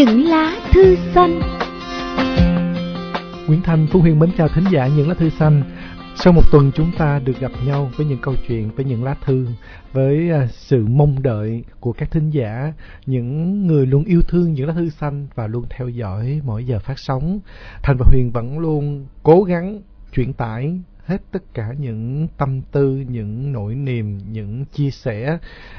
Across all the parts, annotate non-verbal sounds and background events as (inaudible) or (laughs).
Những lá thư xanh Nguyễn Thanh, Phú Huyên mến chào thính giả Những lá thư xanh sau một tuần chúng ta được gặp nhau với những câu chuyện, với những lá thư, với à, sự mong đợi của các thính giả, những người luôn yêu thương những lá thư xanh và luôn theo dõi mỗi giờ phát sóng. Thành và Huyền vẫn luôn cố gắng truyền tải hết tất cả những tâm tư, những nỗi niềm, những chia sẻ.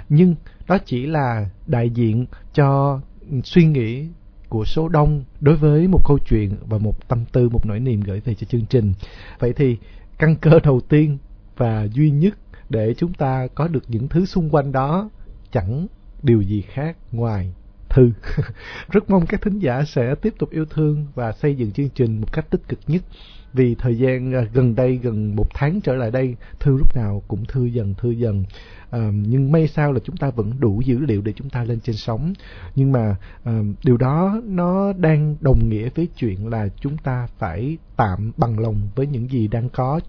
Nhưng đó chỉ là đại diện cho suy nghĩ của số đông đối với một câu chuyện và một tâm tư, một nỗi niềm gửi về cho chương trình. Vậy thì căn cơ đầu tiên và duy nhất để chúng ta có được những thứ xung quanh đó chẳng điều gì khác ngoài thư. (laughs) Rất mong các thính giả sẽ tiếp tục yêu thương và xây dựng chương trình một cách tích cực nhất. Vì thời gian à, gần đây, gần một tháng trở lại đây, thư lúc nào cũng thư dần, thư dần. À, nhưng may sao là chúng ta vẫn đủ dữ liệu để chúng ta lên trên sóng. Nhưng mà à, điều đó nó đang đồng nghĩa với chuyện là chúng ta phải tạm bằng lòng với những gì đang có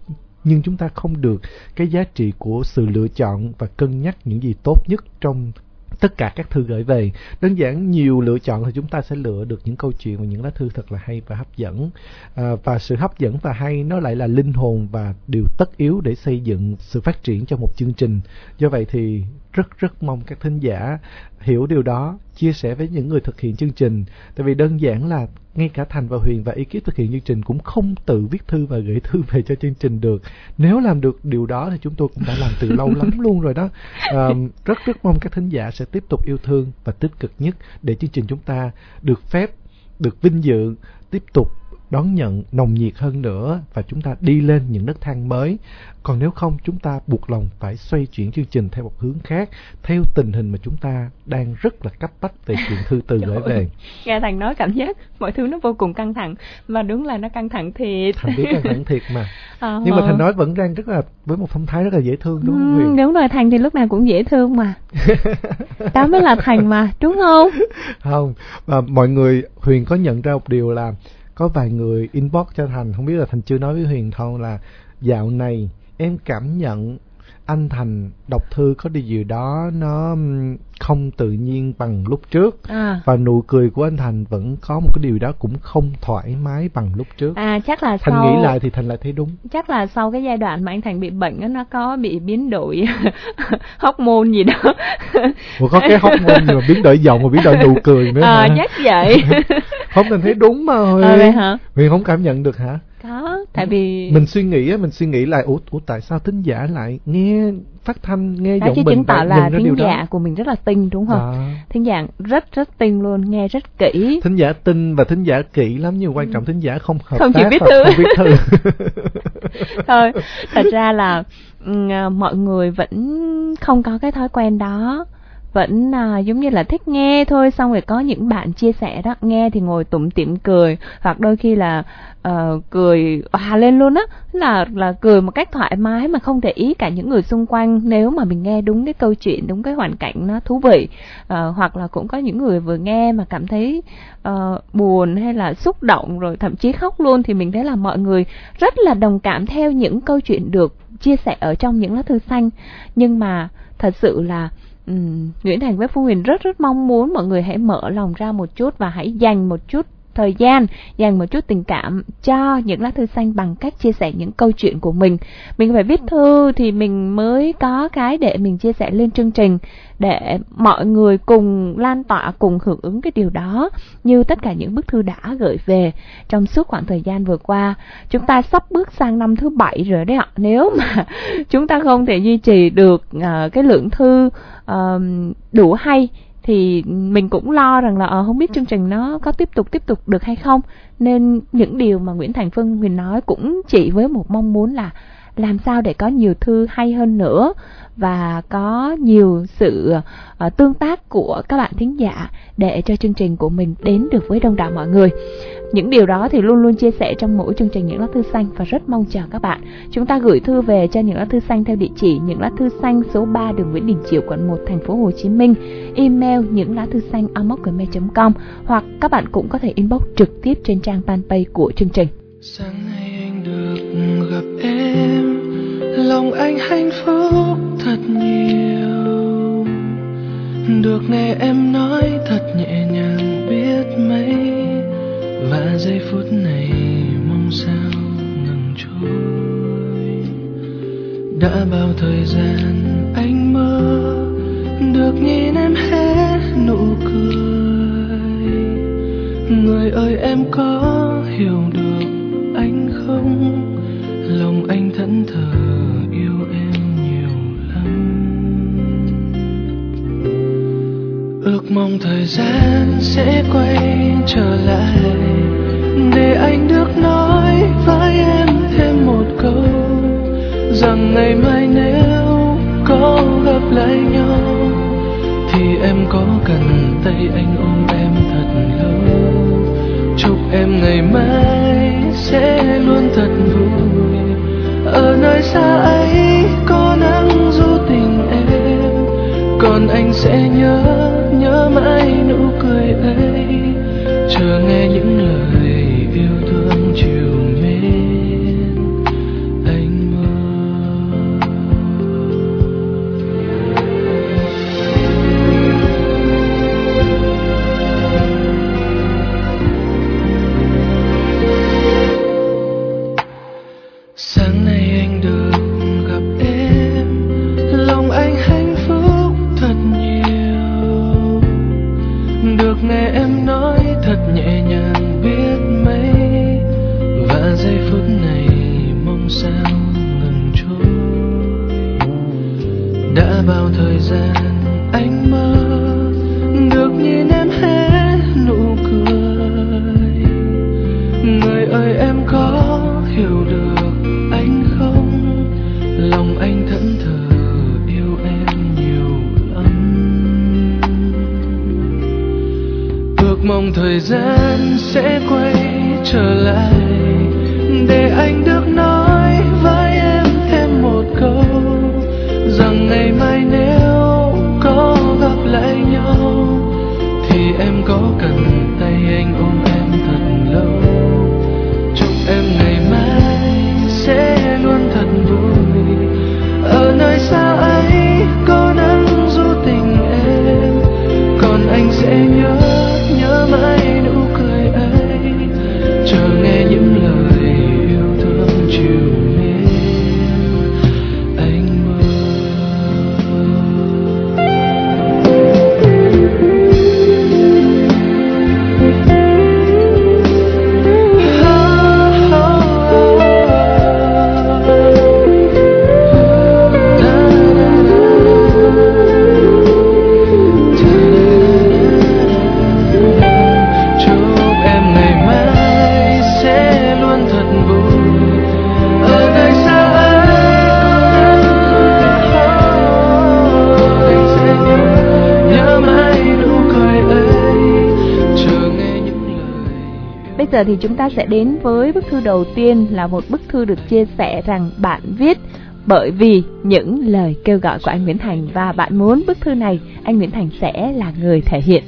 nhưng chúng ta không được cái giá trị của sự lựa chọn và cân nhắc những gì tốt nhất trong tất cả các thư gửi về. Đơn giản nhiều lựa chọn thì chúng ta sẽ lựa được những câu chuyện và những lá thư thật là hay và hấp dẫn. À, và sự hấp dẫn và hay nó lại là linh hồn và điều tất yếu để xây dựng sự phát triển cho một chương trình. Do vậy thì rất rất mong các thính giả hiểu điều đó chia sẻ với những người thực hiện chương trình. Tại vì đơn giản là ngay cả thành và huyền và ekip thực hiện chương trình cũng không tự viết thư và gửi thư về cho chương trình được. Nếu làm được điều đó thì chúng tôi cũng đã làm từ lâu lắm (laughs) luôn rồi đó. À, rất rất mong các thính giả sẽ tiếp tục yêu thương và tích cực nhất để chương trình chúng ta được phép được vinh dự tiếp tục đón nhận nồng nhiệt hơn nữa và chúng ta đi lên những nấc thang mới. Còn nếu không chúng ta buộc lòng phải xoay chuyển chương trình theo một hướng khác theo tình hình mà chúng ta đang rất là cấp bách về chuyện thư (laughs) từ gửi về. Nghe Thành nói cảm giác mọi thứ nó vô cùng căng thẳng và đúng là nó căng thẳng thiệt. Thành biết căng thẳng thiệt mà. À, (laughs) Nhưng mà Thành nói vẫn đang rất là với một phong thái rất là dễ thương đúng không Huyền? đúng rồi Thành thì lúc nào cũng dễ thương mà. (laughs) đó mới là Thành mà đúng không? Không, và mọi người Huyền có nhận ra một điều là có vài người inbox cho thành, không biết là thành chưa nói với huyền không là dạo này em cảm nhận anh thành đọc thư có điều gì đó nó không tự nhiên bằng lúc trước. À. và nụ cười của anh thành vẫn có một cái điều đó cũng không thoải mái bằng lúc trước. À chắc là thành sau... nghĩ lại thì thành lại thấy đúng. Chắc là sau cái giai đoạn mà anh thành bị bệnh đó, nó có bị biến đổi (laughs) hóc môn gì đó. Ủa, có cái hóc môn mà biến đổi giọng và biến đổi nụ cười nữa à, hả? chắc vậy. (laughs) Không thành thấy đúng mà Huyền à, vậy hả? Huyền không cảm nhận được hả có tại vì mình suy nghĩ á mình suy nghĩ lại ủa, ủa tại sao thính giả lại nghe phát thanh nghe đó giọng chứ mình chứng tỏ là thính giả đó. của mình rất là tinh đúng không? Đó. thính giả rất rất tinh luôn nghe rất kỹ. Thính giả tinh và thính giả kỹ lắm nhưng quan trọng thính giả không hợp không tác chỉ biết thư. không biết thư. (laughs) Thôi thật ra là uh, mọi người vẫn không có cái thói quen đó vẫn à, giống như là thích nghe thôi xong rồi có những bạn chia sẻ đó nghe thì ngồi tủm tỉm cười hoặc đôi khi là uh, cười hòa lên luôn á. Là là cười một cách thoải mái mà không để ý cả những người xung quanh nếu mà mình nghe đúng cái câu chuyện đúng cái hoàn cảnh nó thú vị. Uh, hoặc là cũng có những người vừa nghe mà cảm thấy uh, buồn hay là xúc động rồi thậm chí khóc luôn thì mình thấy là mọi người rất là đồng cảm theo những câu chuyện được chia sẻ ở trong những lá thư xanh. Nhưng mà thật sự là Ừ, Nguyễn Thành với Phương Huyền rất rất mong muốn mọi người hãy mở lòng ra một chút và hãy dành một chút thời gian, dành một chút tình cảm cho những lá thư xanh bằng cách chia sẻ những câu chuyện của mình. Mình phải viết thư thì mình mới có cái để mình chia sẻ lên chương trình để mọi người cùng lan tỏa, cùng hưởng ứng cái điều đó như tất cả những bức thư đã gửi về trong suốt khoảng thời gian vừa qua. Chúng ta sắp bước sang năm thứ bảy rồi đấy ạ. Nếu mà (laughs) chúng ta không thể duy trì được uh, cái lượng thư uh, đủ hay thì mình cũng lo rằng là ờ, không biết chương trình nó có tiếp tục tiếp tục được hay không. Nên những điều mà Nguyễn Thành Phương mình nói cũng chỉ với một mong muốn là làm sao để có nhiều thư hay hơn nữa và có nhiều sự uh, tương tác của các bạn thính giả để cho chương trình của mình đến được với đông đảo mọi người. Những điều đó thì luôn luôn chia sẻ trong mỗi chương trình những lá thư xanh và rất mong chờ các bạn. Chúng ta gửi thư về cho những lá thư xanh theo địa chỉ những lá thư xanh số 3 đường Nguyễn Đình Chiểu quận 1 thành phố Hồ Chí Minh, email những lá thư xanh com hoặc các bạn cũng có thể inbox trực tiếp trên trang fanpage của chương trình. Sáng nay anh được gặp em, lòng anh hạnh phúc thật nhiều. Được nghe em nói thật nhẹ nhàng biết mấy, và giây phút này mong sao ngừng trôi. Đã bao thời gian anh mơ, được nhìn em hé nụ cười. Người ơi, em có hiểu được anh không? Lòng anh thẫn thờ yêu em nhiều lắm. Ước mong thời gian sẽ quay trở lại, để anh được nói với em thêm một câu, rằng ngày mai nếu có gặp lại nhau, thì em có cần tay anh ôm em thật lâu. Chúc em ngày mai sẽ nhớ nhớ mãi nụ cười ấy. Chờ nghe những lời thì chúng ta sẽ đến với bức thư đầu tiên là một bức thư được chia sẻ rằng bạn viết, bởi vì những lời kêu gọi của anh Nguyễn Thành và bạn muốn bức thư này, anh Nguyễn Thành sẽ là người thể hiện.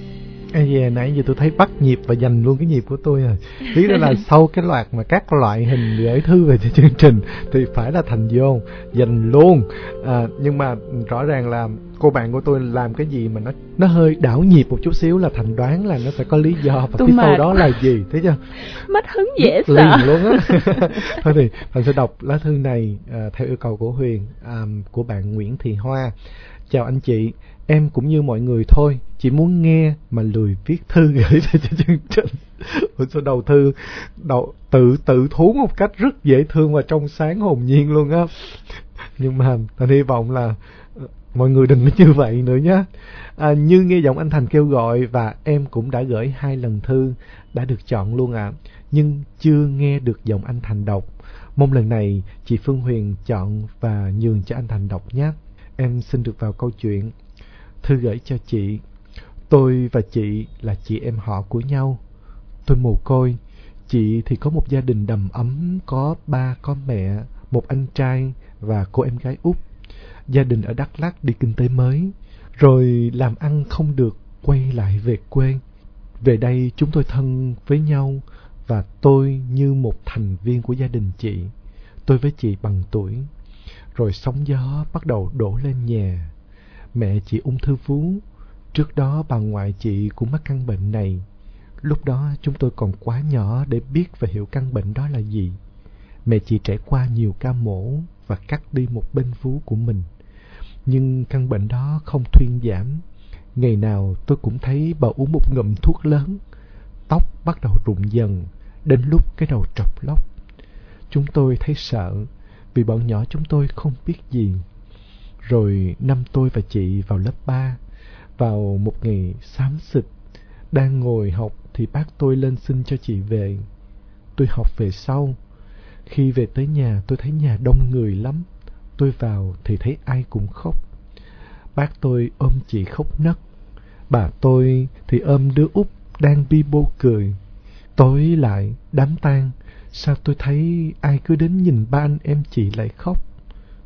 Về nãy giờ tôi thấy bắt nhịp và dành luôn cái nhịp của tôi rồi. Lý đó là sau cái loạt mà các loại hình gửi thư về cho chương trình Thì phải là thành vô Dành luôn. À, Nhưng mà rõ ràng là cô bạn của tôi làm cái gì mà nó nó hơi đảo nhịp một chút xíu là thành đoán là nó sẽ có lý do Và Tôi sau mệt đó là gì Thấy chưa? Mất hứng dễ Đứt sợ. liền luôn á. (laughs) Thôi thì mình sẽ đọc lá thư này à, theo yêu cầu của Huyền à, của bạn Nguyễn Thị Hoa. Chào anh chị em cũng như mọi người thôi chỉ muốn nghe mà lười viết thư. (laughs) Gửi về cho chương trình Ủa sao đầu thư đầu tự tự thú một cách rất dễ thương và trong sáng hồn nhiên luôn á. Nhưng mà anh hy vọng là ờ, mọi người đừng có như vậy nữa nhé à, như nghe giọng anh Thành kêu gọi và em cũng đã gửi hai lần thư đã được chọn luôn ạ. Nhưng chưa nghe được giọng anh Thành đọc. Mong lần này chị Phương Huyền chọn và nhường cho anh Thành đọc nhé em xin được vào câu chuyện thư gửi cho chị. Tôi và chị là chị em họ của nhau. Tôi mồ côi, chị thì có một gia đình đầm ấm, có ba có mẹ, một anh trai và cô em gái út. Gia đình ở Đắk Lắk đi kinh tế mới, rồi làm ăn không được, quay lại về quê. Về đây chúng tôi thân với nhau và tôi như một thành viên của gia đình chị. Tôi với chị bằng tuổi, rồi sóng gió bắt đầu đổ lên nhà mẹ chị ung thư vú trước đó bà ngoại chị cũng mắc căn bệnh này Lúc đó chúng tôi còn quá nhỏ để biết và hiểu căn bệnh đó là gì. Mẹ chị trải qua nhiều ca mổ và cắt đi một bên vú của mình. Nhưng căn bệnh đó không thuyên giảm. Ngày nào tôi cũng thấy bà uống một ngụm thuốc lớn. Tóc bắt đầu rụng dần, đến lúc cái đầu trọc lóc. Chúng tôi thấy sợ vì bọn nhỏ chúng tôi không biết gì. Rồi năm tôi và chị vào lớp 3, vào một ngày xám xịt, đang ngồi học thì bác tôi lên xin cho chị về. Tôi học về sau. Khi về tới nhà tôi thấy nhà đông người lắm. Tôi vào thì thấy ai cũng khóc. Bác tôi ôm chị khóc nấc. Bà tôi thì ôm đứa út đang bi bô cười. Tối lại, đám tang, sao tôi thấy ai cứ đến nhìn ba anh em chị lại khóc.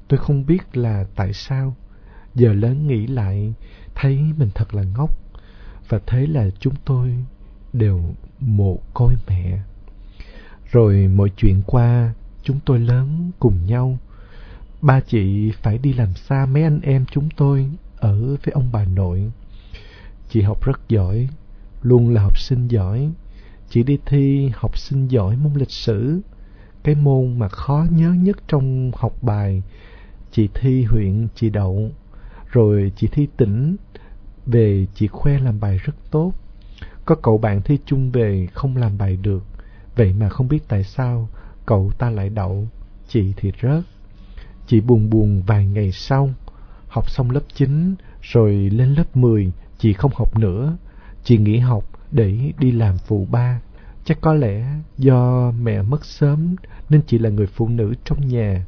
Tôi không biết là tại sao. Giờ lớn nghĩ lại, thấy mình thật là ngốc. Và thế là chúng tôi đều mồ côi mẹ. Rồi mọi chuyện qua, chúng tôi lớn cùng nhau. Ba chị phải đi làm xa mấy anh em chúng tôi ở với ông bà nội. Chị học rất giỏi, luôn là học sinh giỏi. Chị đi thi học sinh giỏi môn lịch sử, cái môn mà khó nhớ nhất trong học bài. Chị thi huyện, chị đậu. Rồi chị thi tỉnh, về chị khoe làm bài rất tốt. Có cậu bạn thi chung về không làm bài được, vậy mà không biết tại sao cậu ta lại đậu, chị thì rớt. Chị buồn buồn vài ngày sau, học xong lớp 9, rồi lên lớp 10, chị không học nữa. Chị nghỉ học để đi làm phụ ba. Chắc có lẽ do mẹ mất sớm nên chị là người phụ nữ trong nhà.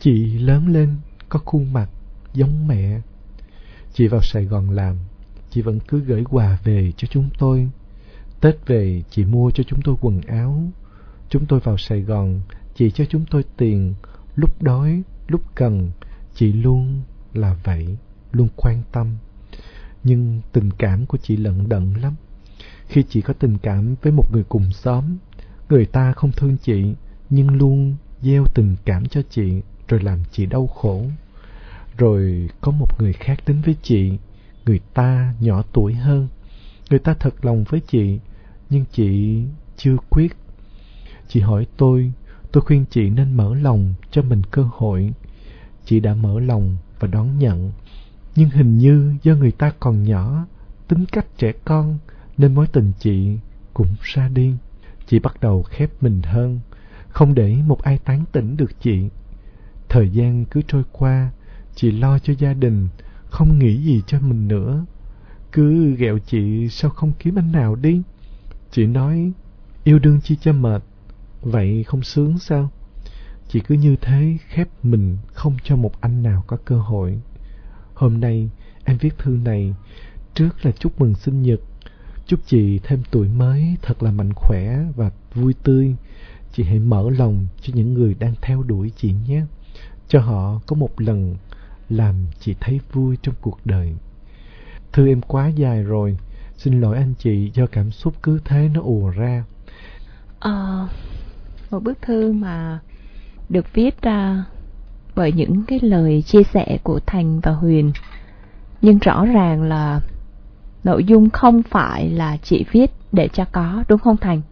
Chị lớn lên có khuôn mặt giống mẹ. Chị vào Sài Gòn làm, chị vẫn cứ gửi quà về cho chúng tôi. Tết về chị mua cho chúng tôi quần áo. Chúng tôi vào Sài Gòn, chị cho chúng tôi tiền. Lúc đói, lúc cần, chị luôn là vậy, luôn quan tâm. Nhưng tình cảm của chị lận đận lắm. Khi chị có tình cảm với một người cùng xóm, người ta không thương chị, nhưng luôn gieo tình cảm cho chị, rồi làm chị đau khổ. Rồi có một người khác đến với chị, người ta nhỏ tuổi hơn. Người ta thật lòng với chị, nhưng chị chưa quyết. Chị hỏi tôi, tôi khuyên chị nên mở lòng cho mình cơ hội. Chị đã mở lòng và đón nhận. Nhưng hình như do người ta còn nhỏ, tính cách trẻ con, nên mối tình chị cũng ra đi. Chị bắt đầu khép mình hơn, không để một ai tán tỉnh được chị. Thời gian cứ trôi qua, chị lo cho gia đình, không nghĩ gì cho mình nữa. Cứ ghẹo chị sao không kiếm anh nào đi. Chị nói, yêu đương chi cho mệt, vậy không sướng sao? Chị cứ như thế khép mình không cho một anh nào có cơ hội. Hôm nay em viết thư này, trước là chúc mừng sinh nhật. Chúc chị thêm tuổi mới thật là mạnh khỏe và vui tươi. Chị hãy mở lòng cho những người đang theo đuổi chị nhé. Cho họ có một lần làm chị thấy vui trong cuộc đời. Thư em quá dài rồi, xin lỗi anh chị do cảm xúc cứ thế nó ùa ra. À, một bức thư mà được viết ra bởi những cái lời chia sẻ của Thành và Huyền. Nhưng rõ ràng là nội dung không phải là chị viết để cho có, đúng không Thành?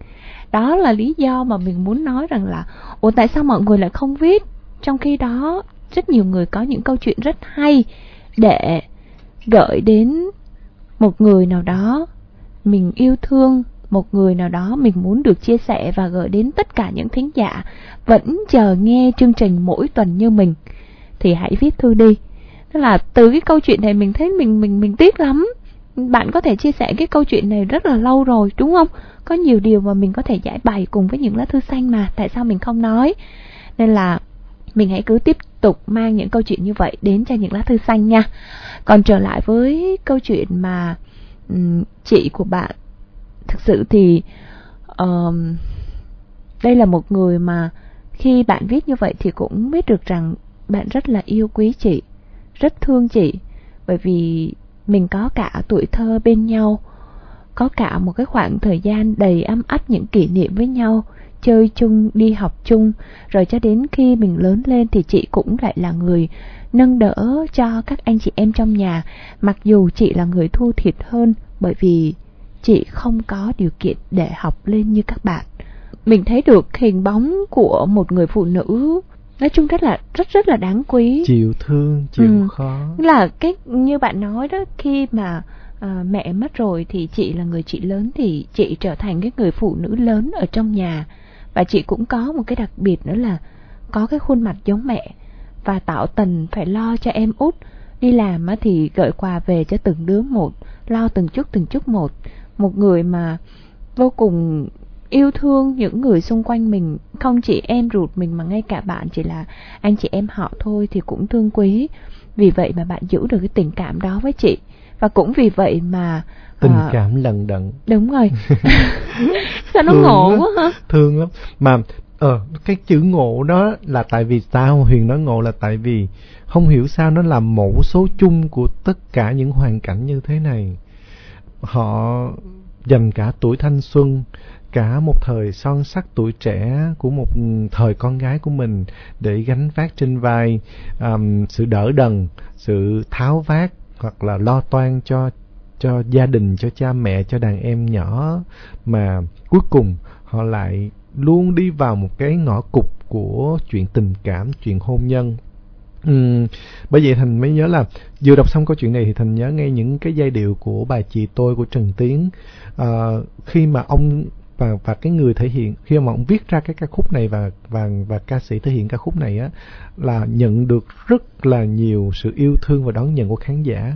Đó là lý do mà mình muốn nói rằng là Ủa tại sao mọi người lại không viết trong khi đó, rất nhiều người có những câu chuyện rất hay Để gửi đến một người nào đó. Mình yêu thương một người nào đó, mình muốn được chia sẻ và gửi đến tất cả những thính giả vẫn chờ nghe chương trình mỗi tuần như mình, thì hãy viết thư đi. Tức là từ cái câu chuyện này mình thấy mình mình mình tiếc lắm. Bạn có thể chia sẻ cái câu chuyện này rất là lâu rồi, đúng không? Có nhiều điều mà mình có thể giải bày cùng với những lá thư xanh mà, tại sao mình không nói? Nên là mình hãy cứ tiếp tục mang những câu chuyện như vậy đến cho những lá thư xanh nha. Còn trở lại với câu chuyện mà um, chị của bạn. Thực sự thì um, đây là một người mà khi bạn viết như vậy thì cũng biết được rằng bạn rất là yêu quý chị rất thương chị. Bởi vì mình có cả tuổi thơ bên nhau có cả một cái khoảng thời gian đầy ấm áp những kỷ niệm với nhau chơi chung đi học chung. Rồi cho đến khi mình lớn lên thì chị cũng lại là người nâng đỡ cho các anh chị em trong nhà. Mặc dù chị là người thu thiệt hơn bởi vì chị không có điều kiện để học lên như các bạn. Mình thấy được hình bóng của một người phụ nữ nói chung rất là rất rất là đáng quý. Chịu thương chịu Ừ. khó. Là cái như bạn nói đó khi mà à, mẹ mất rồi thì chị là người chị lớn thì chị trở thành cái người phụ nữ lớn ở trong nhà và chị cũng có một cái đặc biệt nữa là có cái khuôn mặt giống mẹ. Và tạo tình phải lo cho em út. Đi làm á thì gửi quà về cho từng đứa một, lo từng chút từng chút một. Một người mà vô cùng yêu thương những người xung quanh mình. Không chỉ em ruột mình mà ngay cả bạn chỉ là anh chị em họ thôi thì cũng thương quý. Vì vậy mà bạn giữ được cái tình cảm đó với chị. Và cũng vì vậy mà tình à, cảm lần đận đúng rồi. (laughs) Sao nó Thương ngộ lắm. quá ha thương lắm. Mà ờ cái chữ ngộ đó là tại vì sao? Huyền nói ngộ là tại vì không hiểu sao nó là mẫu số chung của tất cả những hoàn cảnh như thế này. Họ dành cả tuổi thanh xuân cả một thời son sắc tuổi trẻ của một thời con gái của mình để gánh vác trên vai um, sự đỡ đần sự tháo vát hoặc là lo toan cho cho gia đình cho cha mẹ cho đàn em nhỏ mà cuối cùng họ lại luôn đi vào một cái ngõ cụt của chuyện tình cảm chuyện hôn nhân. Ừ, bởi vậy thành mới nhớ là vừa đọc xong câu chuyện này thì thành nhớ ngay những cái giai điệu của bài chị tôi của Trần Tiến. À, khi mà ông và và cái người thể hiện khi mà ông viết ra cái ca khúc này và và và ca sĩ thể hiện ca khúc này á là nhận được rất là nhiều sự yêu thương và đón nhận của khán giả.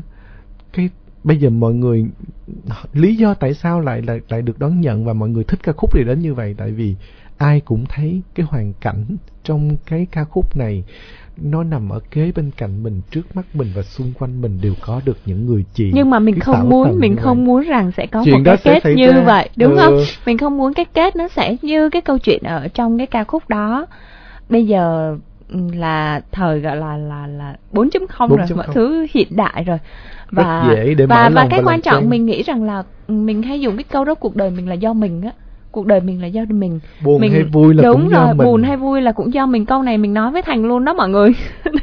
Cái bây giờ mọi người lý do tại sao lại lại lại được đón nhận và mọi người thích ca khúc này đến như vậy tại vì ai cũng thấy cái hoàn cảnh trong cái ca khúc này nó nằm ở kế bên cạnh mình trước mắt mình và xung quanh mình đều có được những người chị nhưng mà mình không muốn mình không vậy. muốn rằng sẽ có Chuyện một cái kết như ra. vậy đúng Ừ. không mình không muốn cái kết nó sẽ như cái câu chuyện ở trong cái ca khúc đó bây giờ là thời gọi là là là 4.0 rồi 4.0. mọi thứ hiện đại rồi. Và và và cái quan trọng quen. mình nghĩ rằng là mình hay dùng cái câu đó cuộc đời mình là do mình á. Cuộc đời mình là do mình. Buồn mình hay vui là đúng cũng rồi do mình. buồn hay vui là cũng do mình. Câu này mình nói với thành luôn đó mọi người.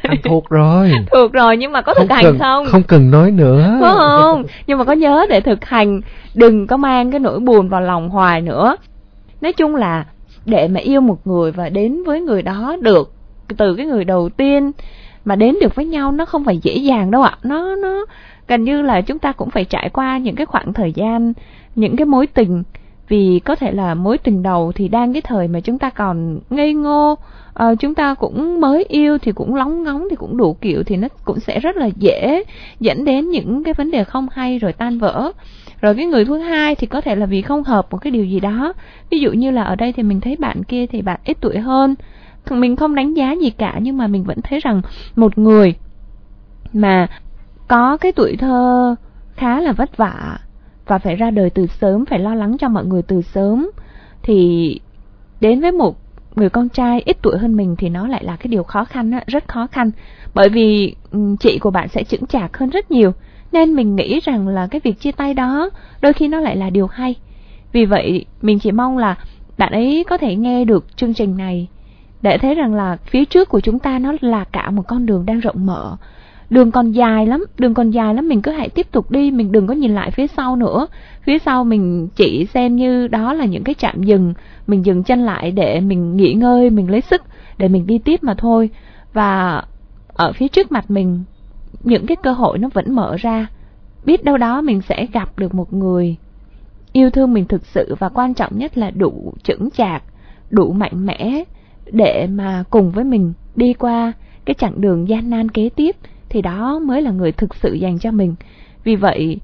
Anh thuộc rồi. (laughs) Thuộc rồi nhưng mà có thực hành cần không? không cần nói nữa. Phải không? Nhưng mà có nhớ để thực hành đừng có mang cái nỗi buồn vào lòng hoài nữa. Nói chung là để mà yêu một người và đến với người đó được từ cái người đầu tiên mà đến được với nhau nó không phải dễ dàng đâu ạ. Nó nó gần như là chúng ta cũng phải trải qua những cái khoảng thời gian những cái mối tình. Vì có thể là mối tình đầu thì đang cái thời mà chúng ta còn ngây ngô à, chúng ta cũng mới yêu thì cũng lóng ngóng thì cũng đủ kiểu thì nó cũng sẽ rất là dễ dẫn đến những cái vấn đề không hay rồi tan vỡ. Rồi cái người thứ hai thì có thể là vì không hợp một cái điều gì đó. Ví dụ như là ở đây thì mình thấy bạn kia thì bạn ít tuổi hơn mình không đánh giá gì cả nhưng mà mình vẫn thấy rằng một người mà có cái tuổi thơ khá là vất vả và phải ra đời từ sớm phải lo lắng cho mọi người từ sớm thì đến với một người con trai ít tuổi hơn mình thì nó lại là cái điều khó khăn đó, rất khó khăn. Bởi vì ừ, chị của bạn sẽ chững chạc hơn rất nhiều. Nên mình nghĩ rằng là cái việc chia tay đó đôi khi nó lại là điều hay. Vì vậy mình chỉ mong là bạn ấy có thể nghe được chương trình này để thấy rằng là phía trước của chúng ta nó là cả một con đường đang rộng mở. Đường còn dài lắm, đường còn dài lắm, mình cứ hãy tiếp tục đi, mình đừng có nhìn lại phía sau nữa. Phía sau mình chỉ xem như đó là những cái trạm dừng. Mình dừng chân lại để mình nghỉ ngơi, mình lấy sức, để mình đi tiếp mà thôi. Và ở phía trước mặt mình, những cái cơ hội nó vẫn mở ra. Biết đâu đó mình sẽ gặp được một người yêu thương mình thực sự và quan trọng nhất là đủ chững chạc, đủ mạnh mẽ để mà cùng với mình đi qua cái chặng đường gian nan kế tiếp thì đó mới là người thực sự dành cho mình. Vì vậy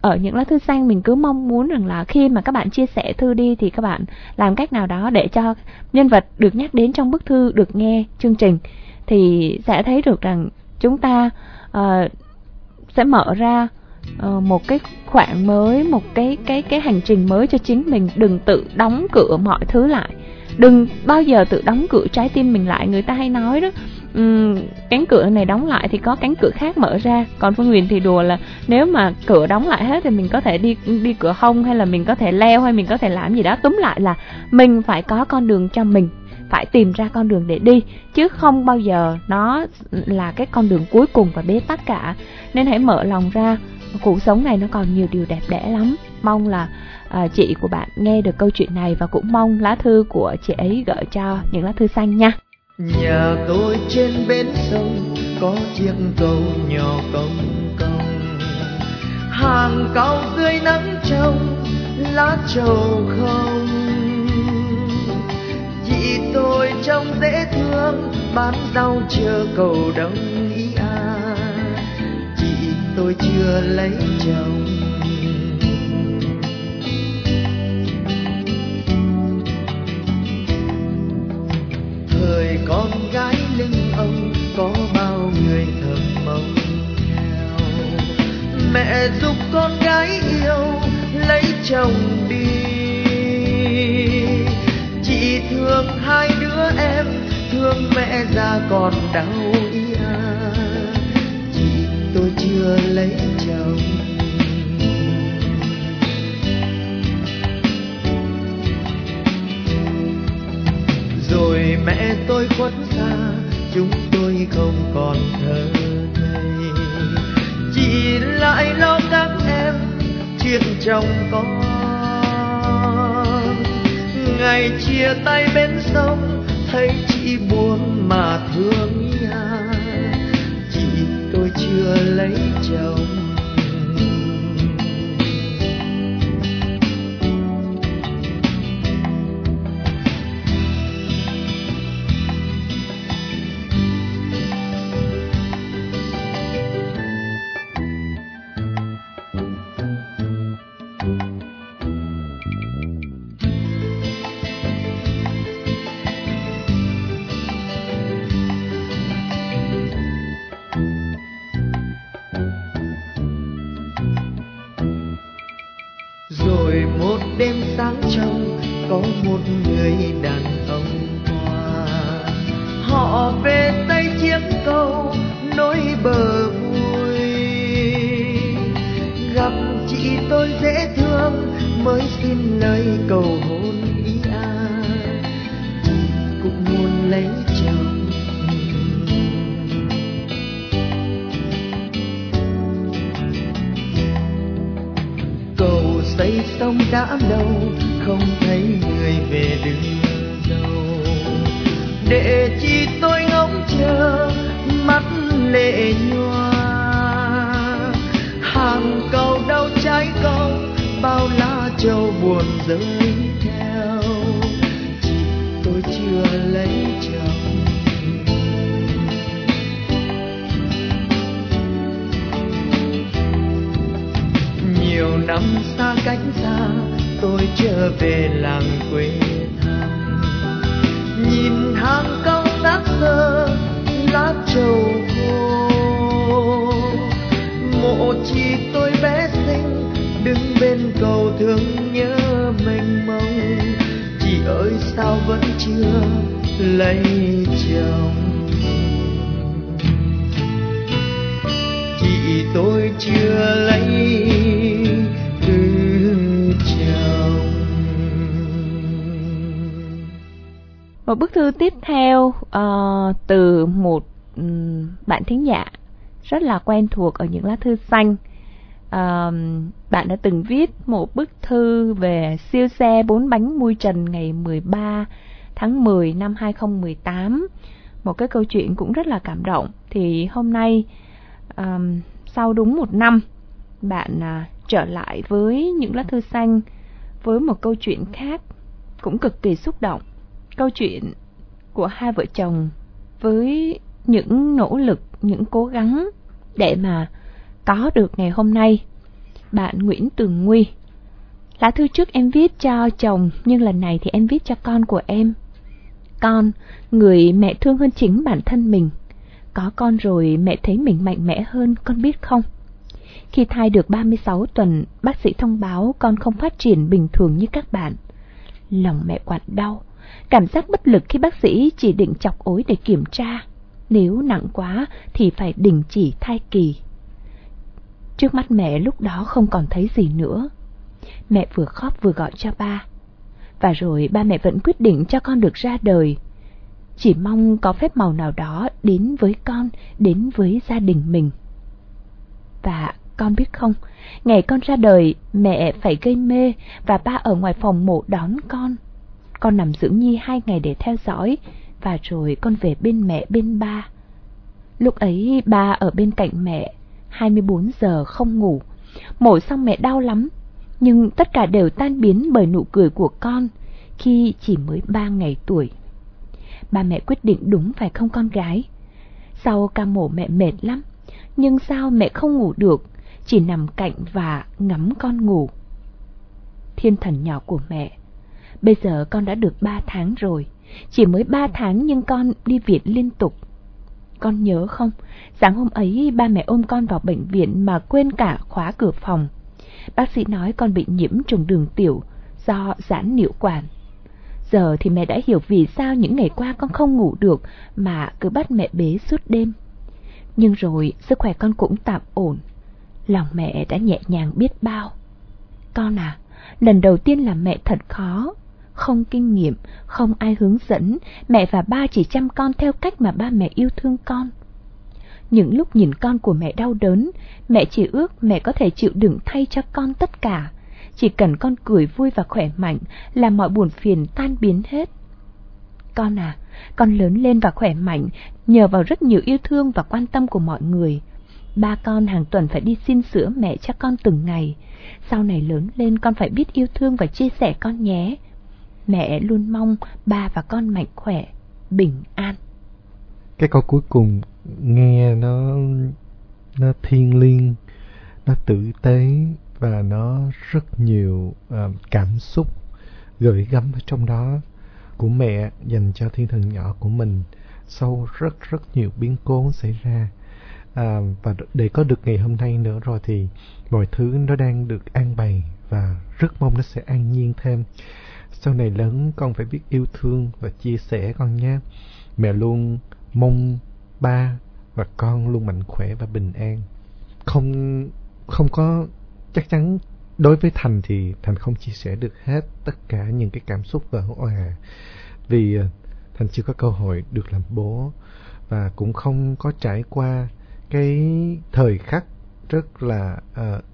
ở những lá thư xanh mình cứ mong muốn rằng là khi mà các bạn chia sẻ thư đi thì các bạn làm cách nào đó để cho nhân vật được nhắc đến trong bức thư được nghe chương trình thì sẽ thấy được rằng chúng ta uh, sẽ mở ra uh, một cái khoảng mới một cái cái cái hành trình mới cho chính mình đừng tự đóng cửa mọi thứ lại đừng bao giờ tự đóng cửa trái tim mình lại người ta hay nói đó. Um, cánh cửa này đóng lại thì có cánh cửa khác mở ra. Còn phương huyền thì đùa là nếu mà cửa đóng lại hết thì mình có thể đi đi cửa hông hay là mình có thể leo hay mình có thể làm gì đó. Túm lại là mình phải có con đường cho mình phải tìm ra con đường để đi chứ không bao giờ nó là cái con đường cuối cùng và bế tắc cả. Nên hãy mở lòng ra cuộc sống này nó còn nhiều điều đẹp đẽ lắm. Mong là à, chị của bạn nghe được câu chuyện này và cũng mong lá thư của chị ấy gửi cho những lá thư xanh nha. Nhà tôi trên bến sông có chiếc cầu nhỏ công công hàng cao dưới nắng trong lá trầu không. Chị tôi trông dễ thương bán rau chờ cầu đông ý à. Chị tôi chưa lấy chồng. Người con gái lưng ông có bao người thầm mong theo mẹ giúp con gái yêu, lấy chồng đi. Chị thương hai đứa em, thương mẹ già còn đau ý à chị tôi chưa lấy chồng. Mẹ tôi khuất xa, chúng tôi không còn thơ ngây Chỉ lại lo các em chuyện chồng con. Ngày chia tay bên sông, thấy chị buồn mà thương nhà chị tôi chưa lấy chồng. Cầu xây xong đã lâu, không thấy người về đưa dâu để chi tôi ngóng chờ, mắt lệ nhòa. Hàng cầu đau trái câu bao lá trầu buồn rơi theo. Chị tôi chưa lấy chồng. Nhiều năm xa cách xa, tôi trở về làng quê thăm. Nhìn hàng cao xác xơ lá trầu khô mộ chi tôi bé xinh, đứng bên cầu thương nhớ mênh mông. Chị ơi, sao vẫn chưa lấy chồng? Chị tôi chưa lấy Một bức thư tiếp theo uh, từ một um, bạn thính giả rất là quen thuộc ở những lá thư xanh. Uh, bạn đã từng viết một bức thư về siêu xe bốn bánh mui trần ngày 13 tháng 10 năm 2018. Một cái câu chuyện cũng rất là cảm động. Thì hôm nay um, sau đúng một năm bạn uh, trở lại với những lá thư xanh với một câu chuyện khác cũng cực kỳ xúc động câu chuyện của hai vợ chồng với những nỗ lực, những cố gắng để mà có được ngày hôm nay. Bạn Nguyễn Tường Nguy Lá thư trước em viết cho chồng, nhưng lần này thì em viết cho con của em. Con, người mẹ thương hơn chính bản thân mình. Có con rồi mẹ thấy mình mạnh mẽ hơn, con biết không? Khi thai được 36 tuần, bác sĩ thông báo con không phát triển bình thường như các bạn. Lòng mẹ quặn đau, cảm giác bất lực khi bác sĩ chỉ định chọc ối để kiểm tra. Nếu nặng quá thì phải đình chỉ thai kỳ. Trước mắt mẹ lúc đó không còn thấy gì nữa. Mẹ vừa khóc vừa gọi cho ba. Và rồi ba mẹ vẫn quyết định cho con được ra đời. Chỉ mong có phép màu nào đó đến với con, đến với gia đình mình. Và con biết không, ngày con ra đời, mẹ phải gây mê và ba ở ngoài phòng mộ đón con. Con nằm dưỡng nhi hai ngày để theo dõi, và rồi con về bên mẹ bên ba. Lúc ấy ba ở bên cạnh mẹ, 24 giờ không ngủ. Mổ xong mẹ đau lắm, nhưng tất cả đều tan biến bởi nụ cười của con khi chỉ mới ba ngày tuổi. Ba mẹ quyết định đúng phải không con gái? Sau ca mổ mẹ mệt lắm, nhưng sao mẹ không ngủ được, chỉ nằm cạnh và ngắm con ngủ. Thiên thần nhỏ của mẹ, bây giờ con đã được ba tháng rồi, chỉ mới ba tháng nhưng con đi viện liên tục. Con nhớ không, sáng hôm ấy ba mẹ ôm con vào bệnh viện mà quên cả khóa cửa phòng. Bác sĩ nói con bị nhiễm trùng đường tiểu do giãn niệu quản. Giờ thì mẹ đã hiểu vì sao những ngày qua con không ngủ được mà cứ bắt mẹ bế suốt đêm. Nhưng rồi sức khỏe con cũng tạm ổn. Lòng mẹ đã nhẹ nhàng biết bao. Con à, lần đầu tiên làm mẹ thật khó. Không kinh nghiệm, không ai hướng dẫn, mẹ và ba chỉ chăm con theo cách mà ba mẹ yêu thương con. Những lúc nhìn con của mẹ đau đớn, mẹ chỉ ước mẹ có thể chịu đựng thay cho con tất cả. Chỉ cần con cười vui và khỏe mạnh là mọi buồn phiền tan biến hết. Con à, con lớn lên và khỏe mạnh nhờ vào rất nhiều yêu thương và quan tâm của mọi người. Ba con hàng tuần phải đi xin sữa mẹ cho con từng ngày. Sau này lớn lên con phải biết yêu thương và chia sẻ con nhé. Mẹ luôn mong ba và con mạnh khỏe, bình an. Cái câu cuối cùng nghe nó nó thiêng liêng, nó tử tế và nó rất nhiều uh, cảm xúc gửi gắm ở trong đó của mẹ dành cho thiên thần nhỏ của mình sau rất rất nhiều biến cố xảy ra à, và để có được ngày hôm nay nữa rồi thì mọi thứ nó đang được an bày và rất mong nó sẽ an nhiên thêm sau này lớn, con phải biết yêu thương và chia sẻ con nhé. Mẹ luôn mong ba và con luôn mạnh khỏe và bình an. Không không có, chắc chắn đối với thành thì thành không chia sẻ được hết tất cả những cái cảm xúc và hòa vì ờ, thành chưa có cơ hội được làm bố và cũng không có trải qua cái thời khắc rất là uh,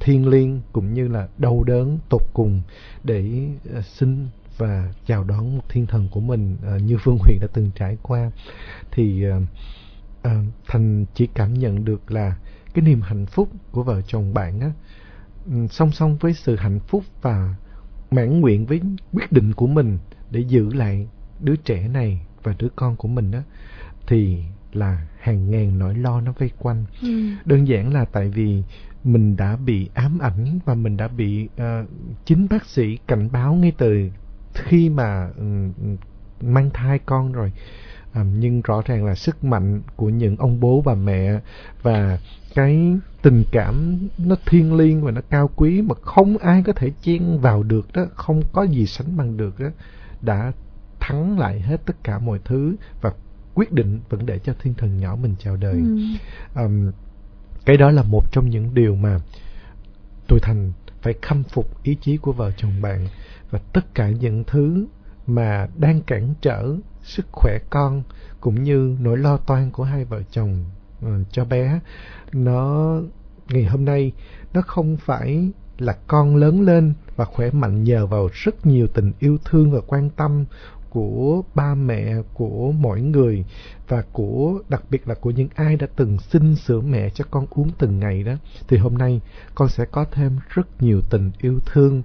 thiêng liêng cũng như là đau đớn tột cùng để uh, xin và chào đón một thiên thần của mình uh, như Phương Huyền đã từng trải qua. Thì uh, uh, thành chỉ cảm nhận được là cái niềm hạnh phúc của vợ chồng bạn á ừ, song song với sự hạnh phúc và mãn nguyện với quyết định của mình để giữ lại đứa trẻ này và đứa con của mình á thì là hàng ngàn nỗi lo nó vây quanh ừ. đơn giản là tại vì mình đã bị ám ảnh và mình đã bị uh, chính bác sĩ cảnh báo ngay từ khi mà um, mang thai con rồi à, nhưng rõ ràng là sức mạnh của những ông bố bà mẹ và cái tình cảm nó thiêng liêng và nó cao quý mà không ai có thể chen vào được đó không có gì sánh bằng được đó đã thắng lại hết tất cả mọi thứ và quyết định vẫn để cho thiên thần nhỏ mình chào đời ừ. um, cái đó là một trong những điều mà tôi thành phải khâm phục ý chí của vợ chồng bạn và tất cả những thứ mà đang cản trở sức khỏe con cũng như nỗi lo toan của hai vợ chồng uh, cho bé nó ngày hôm nay nó không phải là con lớn lên và khỏe mạnh nhờ vào rất nhiều tình yêu thương và quan tâm của ba mẹ của mỗi người và của đặc biệt là của những ai đã từng xin sữa mẹ cho con uống từng ngày đó thì hôm nay con sẽ có thêm rất nhiều tình yêu thương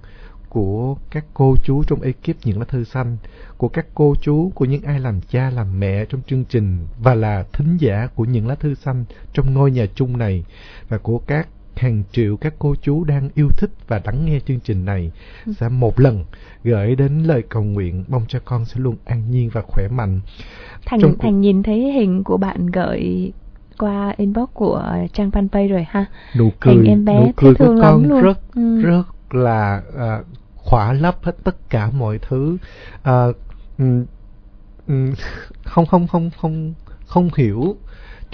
của các cô chú trong ekip những lá thư xanh, của các cô chú, của những ai làm cha làm mẹ trong chương trình và là thính giả của những lá thư xanh trong ngôi nhà chung này và của các hàng triệu các cô chú đang yêu thích và lắng nghe chương trình này sẽ một lần gửi đến lời cầu nguyện mong cho con sẽ luôn an nhiên và khỏe mạnh. Thành Trong Thành nhìn thấy hình của bạn gửi qua inbox của trang fanpage rồi ha. Nụ cười, hình em bé nụ cười của con luôn. rất ừ. rất là uh, khỏa lấp hết tất cả mọi thứ à, (laughs) không không không không không hiểu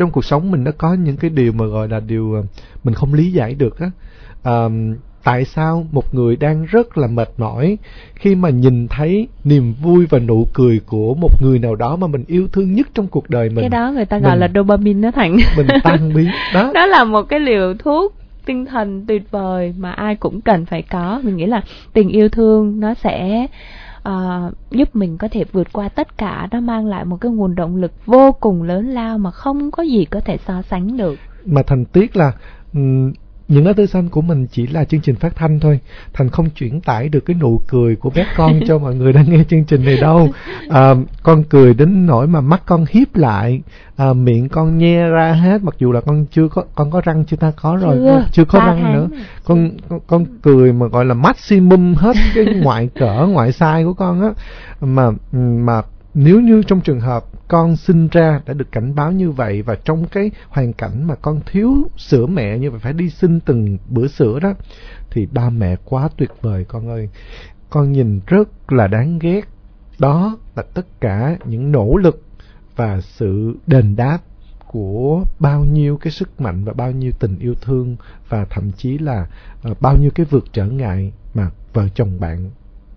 trong cuộc sống mình nó có những cái điều mà gọi là điều à, mình không lý giải được á. À, tại sao một người đang rất là mệt mỏi khi mà nhìn thấy niềm vui và nụ cười của một người nào đó mà mình yêu thương nhất trong cuộc đời mình? Cái đó người ta gọi mình, là dopamine nó thành. (laughs) mình tan biến. Đó. Đó là một cái liều thuốc tinh thần tuyệt vời mà ai cũng cần phải có. Mình nghĩ là tình yêu thương nó sẽ uh, giúp mình có thể vượt qua tất cả nó mang lại một cái nguồn động lực vô cùng lớn lao mà không có gì có thể so sánh được. Mà thành tiếc là um, những lá thư xanh của mình chỉ là chương trình phát thanh thôi. Thành không chuyển tải được cái nụ cười của bé con cho mọi người đang nghe chương trình này đâu. (laughs) À, con cười đến nỗi mà mắt con hiếp lại. À, miệng con nhe ra hết mặc dù là con chưa có con có răng chưa ta có rồi chưa, chưa có răng nữa. con, con con cười mà gọi là maximum hết cái ngoại cỡ ngoại size của con á. Mà mà nếu như trong trường hợp con sinh ra đã được cảnh báo như vậy và trong cái hoàn cảnh mà con thiếu sữa mẹ như vậy, phải đi xin từng bữa sữa đó, thì ba mẹ quá tuyệt vời con ơi. Con nhìn rất là đáng ghét. Đó là tất cả những nỗ lực và sự đền đáp của bao nhiêu cái sức mạnh và bao nhiêu tình yêu thương và thậm chí là ờ, bao nhiêu cái vượt trở ngại mà vợ chồng bạn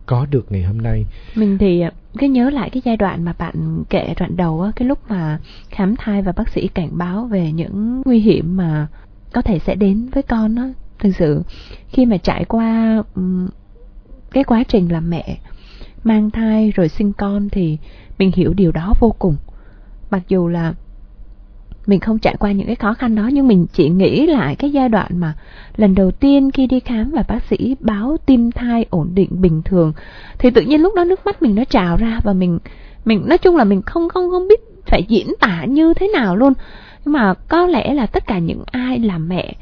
có được ngày hôm nay. Mình thì à, cái nhớ lại cái giai đoạn mà bạn kể đoạn đầu á, cái lúc mà khám thai và bác sĩ cảnh báo về những nguy hiểm mà có thể sẽ đến với con á, thực sự. Khi mà trải qua cái quá trình làm mẹ mang thai rồi sinh con thì mình hiểu điều đó vô cùng. Mặc dù là mình không trải qua những cái khó khăn đó, nhưng mình chỉ nghĩ lại cái giai đoạn mà lần đầu tiên khi đi khám và bác sĩ báo tim thai ổn định bình thường, thì tự nhiên lúc đó nước mắt mình nó trào ra và mình mình, nói chung là mình không không không biết phải diễn tả như thế nào luôn. Nhưng mà có lẽ là tất cả những ai làm mẹ,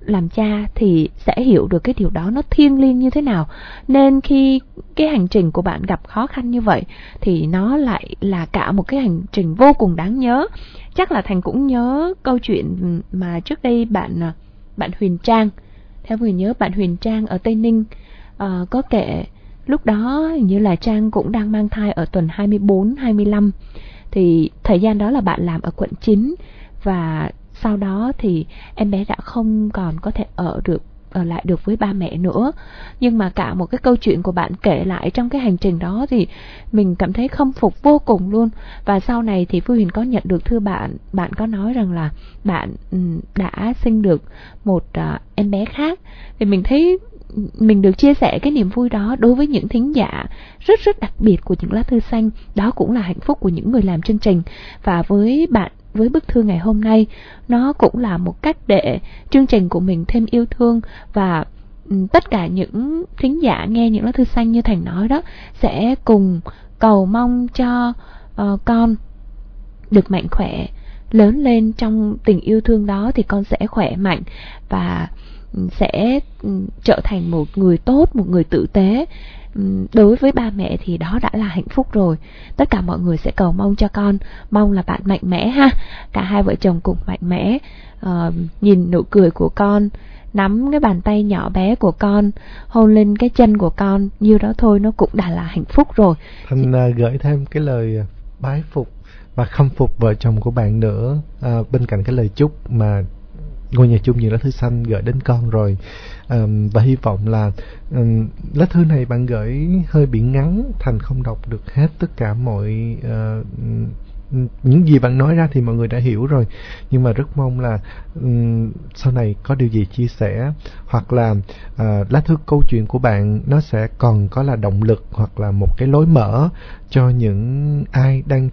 làm cha thì sẽ hiểu được cái điều đó nó thiêng liêng như thế nào. Nên khi cái hành trình của bạn gặp khó khăn như vậy thì nó lại là cả một cái hành trình vô cùng đáng nhớ chắc là thành cũng nhớ câu chuyện mà trước đây bạn à, bạn huyền trang. Theo người nhớ bạn huyền trang ở tây ninh uh, có kể lúc đó như là trang cũng đang mang thai ở tuần 24 25 thì thời gian đó là bạn làm ở quận 9 và sau đó thì em bé đã không còn có thể ở được ở lại được với ba mẹ nữa. Nhưng mà cả một cái câu chuyện của bạn kể lại trong cái hành trình đó thì mình cảm thấy khâm phục vô cùng luôn. Và sau này thì Phương Huyền có nhận được thư bạn bạn có nói rằng là bạn đã sinh được một uh, em bé khác. Thì mình thấy mình được chia sẻ cái niềm vui đó đối với những thính giả rất rất đặc biệt của những lá thư xanh. Đó cũng là hạnh phúc của những người làm chương trình. Và với bạn với bức thư ngày hôm nay nó cũng là một cách để chương trình của mình thêm yêu thương và ừ, tất cả những thính giả nghe những lá thư xanh như thành nói đó sẽ cùng cầu mong cho uh, con được mạnh khỏe lớn lên trong tình yêu thương đó thì con sẽ khỏe mạnh và sẽ ừ, trở thành một người tốt một người tử tế. Đối với ba mẹ thì đó đã là hạnh phúc rồi. Tất cả mọi người sẽ cầu mong cho con. Mong là bạn mạnh mẽ ha. Cả hai vợ chồng cùng mạnh mẽ. Uh, nhìn nụ cười của con nắm cái bàn tay nhỏ bé của con hôn lên cái chân của con như đó thôi nó cũng đã là hạnh phúc rồi. Thành uh, gửi thêm cái lời bái phục và khâm phục vợ chồng của bạn nữa à, bên cạnh cái lời chúc mà ngôi nhà chung những lá thư xanh gửi đến con rồi. Um, và hy vọng là um, lá thư này bạn gửi hơi bị ngắn thành không đọc được hết tất cả mọi uh, những gì bạn nói ra thì mọi người đã hiểu rồi. Nhưng mà rất mong là um, sau này có điều gì chia sẻ hoặc là uh, lá thư câu chuyện của bạn nó sẽ còn có là động lực hoặc là một cái lối mở cho những ai đang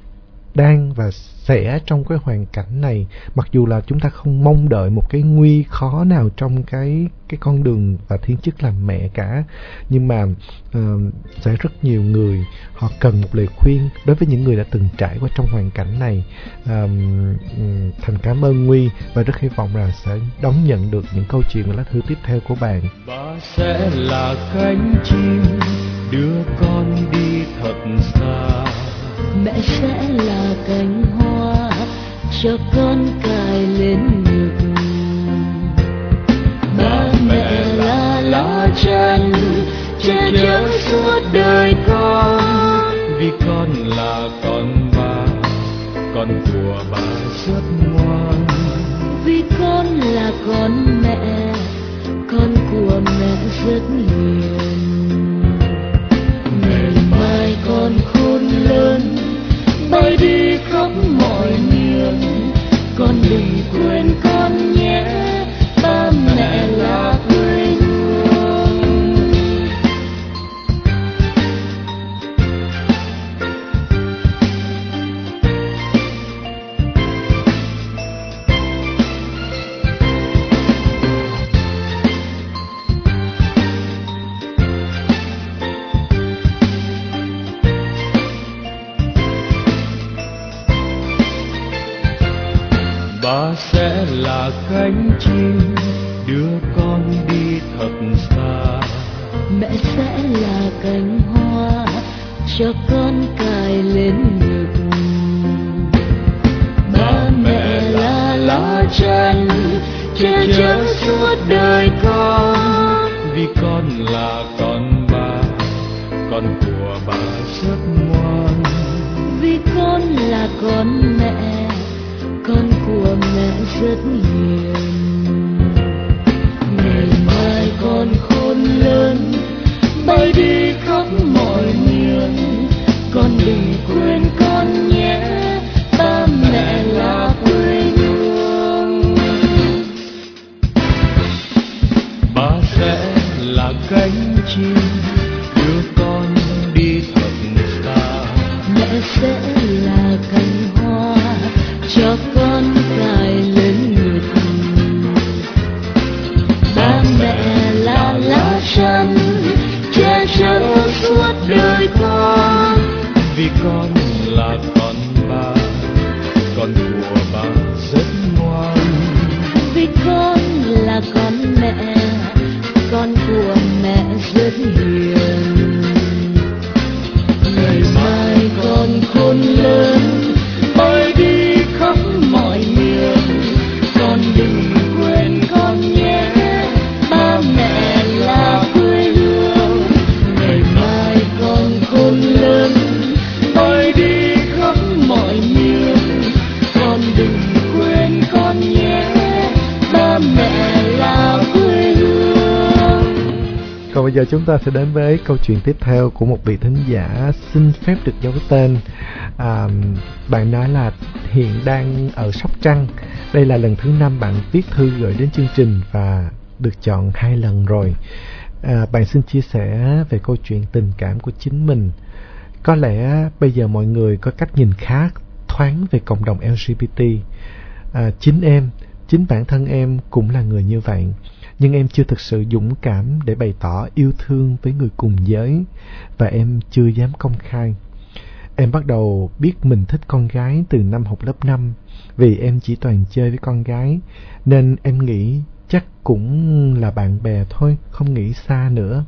đang và sẽ trong cái hoàn cảnh này mặc dù là chúng ta không mong đợi một cái nguy khó nào trong cái cái con đường và thiên chức làm mẹ cả nhưng mà uh, sẽ rất nhiều người họ cần một lời khuyên đối với những người đã từng trải qua trong hoàn cảnh này. Uh, thành cảm ơn nguy và rất hy vọng là sẽ đón nhận được những câu chuyện và lá thư tiếp theo của bạn. Bà sẽ là cánh chim đưa con đi thật xa mẹ sẽ là cánh hoa cho con cài lên ngực. Ba mẹ là lá chắn che chở suốt đời con. Vì con là con bà con của bà rất ngoan. Vì con là con mẹ con của mẹ rất hiền. Ngày mai con khôn lớn bay đi Ba sẽ là cánh chim, đưa con đi thật xa. Mẹ sẽ là cánh hoa cho con cài lên ta sẽ đến với câu chuyện tiếp theo của một vị thính giả xin phép được giấu tên. À, bạn nói là hiện đang ở Sóc Trăng. Đây là lần thứ năm bạn viết thư gửi đến chương trình và được chọn hai lần rồi. À, bạn xin chia sẻ về câu chuyện tình cảm của chính mình. Có lẽ bây giờ mọi người có cách nhìn khác thoáng về cộng đồng LGBT. À, chính em, chính bản thân em cũng là người như vậy nhưng em chưa thực sự dũng cảm để bày tỏ yêu thương với người cùng giới, và em chưa dám công khai. Em bắt đầu biết mình thích con gái từ năm học lớp 5 vì em chỉ toàn chơi với con gái, nên em nghĩ chắc cũng là bạn bè thôi, không nghĩ xa nữa.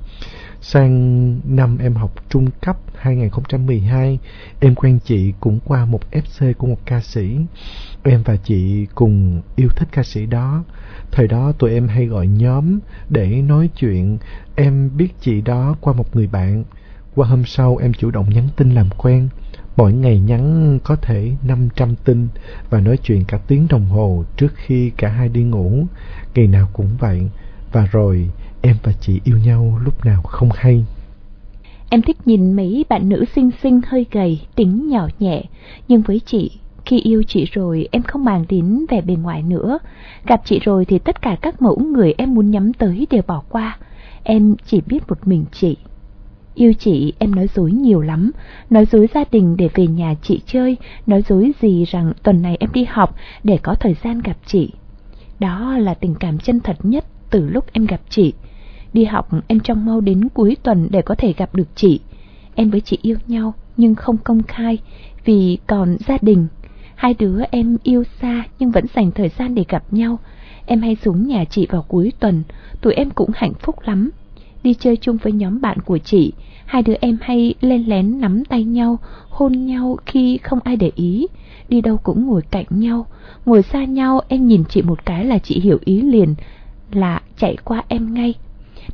Sang năm em học trung cấp 2012, em quen chị cũng qua một FC của một ca sĩ. Em và chị cùng yêu thích ca sĩ đó. Thời đó tụi em hay gọi nhóm để nói chuyện. Em biết chị đó qua một người bạn. Qua hôm sau em chủ động nhắn tin làm quen. Mỗi ngày nhắn có thể 500 tin và nói chuyện cả tiếng đồng hồ trước khi cả hai đi ngủ. Ngày nào cũng vậy. Và rồi em và chị yêu nhau lúc nào không hay. Em thích nhìn mấy bạn nữ xinh xinh hơi gầy, tính nhỏ nhẹ, nhưng với chị, khi yêu chị rồi em không màng đến vẻ bề ngoài nữa. Gặp chị rồi thì tất cả các mẫu người em muốn nhắm tới đều bỏ qua. Em chỉ biết một mình chị. Yêu chị em nói dối nhiều lắm, nói dối gia đình để về nhà chị chơi, nói dối gì rằng tuần này em đi học để có thời gian gặp chị. Đó là tình cảm chân thật nhất từ lúc em gặp chị. Đi học em trông mau đến cuối tuần để có thể gặp được chị. Em với chị yêu nhau nhưng không công khai vì còn gia đình. Hai đứa em yêu xa nhưng vẫn dành thời gian để gặp nhau. Em hay xuống nhà chị vào cuối tuần, tụi em cũng hạnh phúc lắm. Đi chơi chung với nhóm bạn của chị, hai đứa em hay lén lén nắm tay nhau, hôn nhau khi không ai để ý. Đi đâu cũng ngồi cạnh nhau, ngồi xa nhau em nhìn chị một cái là chị hiểu ý liền, là chạy qua em ngay.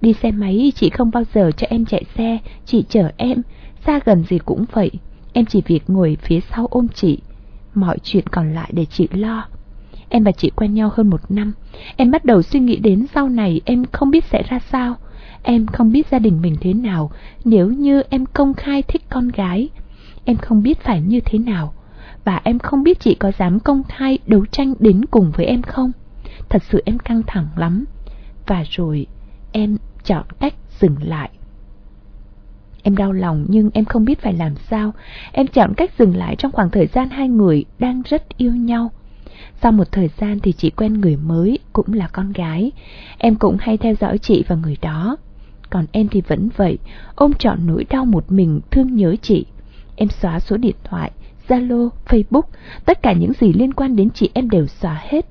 Đi xe máy chị không bao giờ cho em chạy xe, chị chở em, xa gần gì cũng vậy. Em chỉ việc ngồi phía sau ôm chị, mọi chuyện còn lại để chị lo. Em và chị quen nhau hơn một năm, em bắt đầu suy nghĩ đến sau này em không biết sẽ ra sao. Em không biết gia đình mình thế nào nếu như em công khai thích con gái. Em không biết phải như thế nào. Và em không biết chị có dám công khai đấu tranh đến cùng với em không. Thật sự em căng thẳng lắm. Và rồi em chọn cách dừng lại. Em đau lòng nhưng em không biết phải làm sao. Em chọn cách dừng lại trong khoảng thời gian hai người đang rất yêu nhau. Sau một thời gian thì chị quen người mới, cũng là con gái. Em cũng hay theo dõi chị và người đó. Còn em thì vẫn vậy, ôm trọn nỗi đau một mình thương nhớ chị. Em xóa số điện thoại, Zalo, Facebook, tất cả những gì liên quan đến chị em đều xóa hết.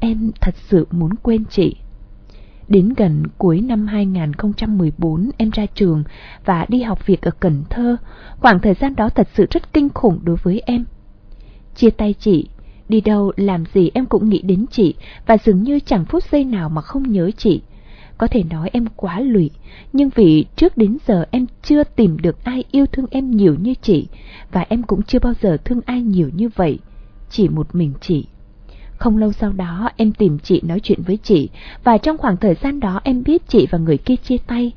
Em thật sự muốn quên chị. Đến gần cuối năm 2014 em ra trường và đi học việc ở Cần Thơ. Khoảng thời gian đó thật sự rất kinh khủng đối với em. Chia tay chị, đi đâu làm gì em cũng nghĩ đến chị và dường như chẳng phút giây nào mà không nhớ chị. Có thể nói em quá lụy, nhưng vì trước đến giờ em chưa tìm được ai yêu thương em nhiều như chị, và em cũng chưa bao giờ thương ai nhiều như vậy, chỉ một mình chị. Không lâu sau đó em tìm chị nói chuyện với chị, và trong khoảng thời gian đó em biết chị và người kia chia tay.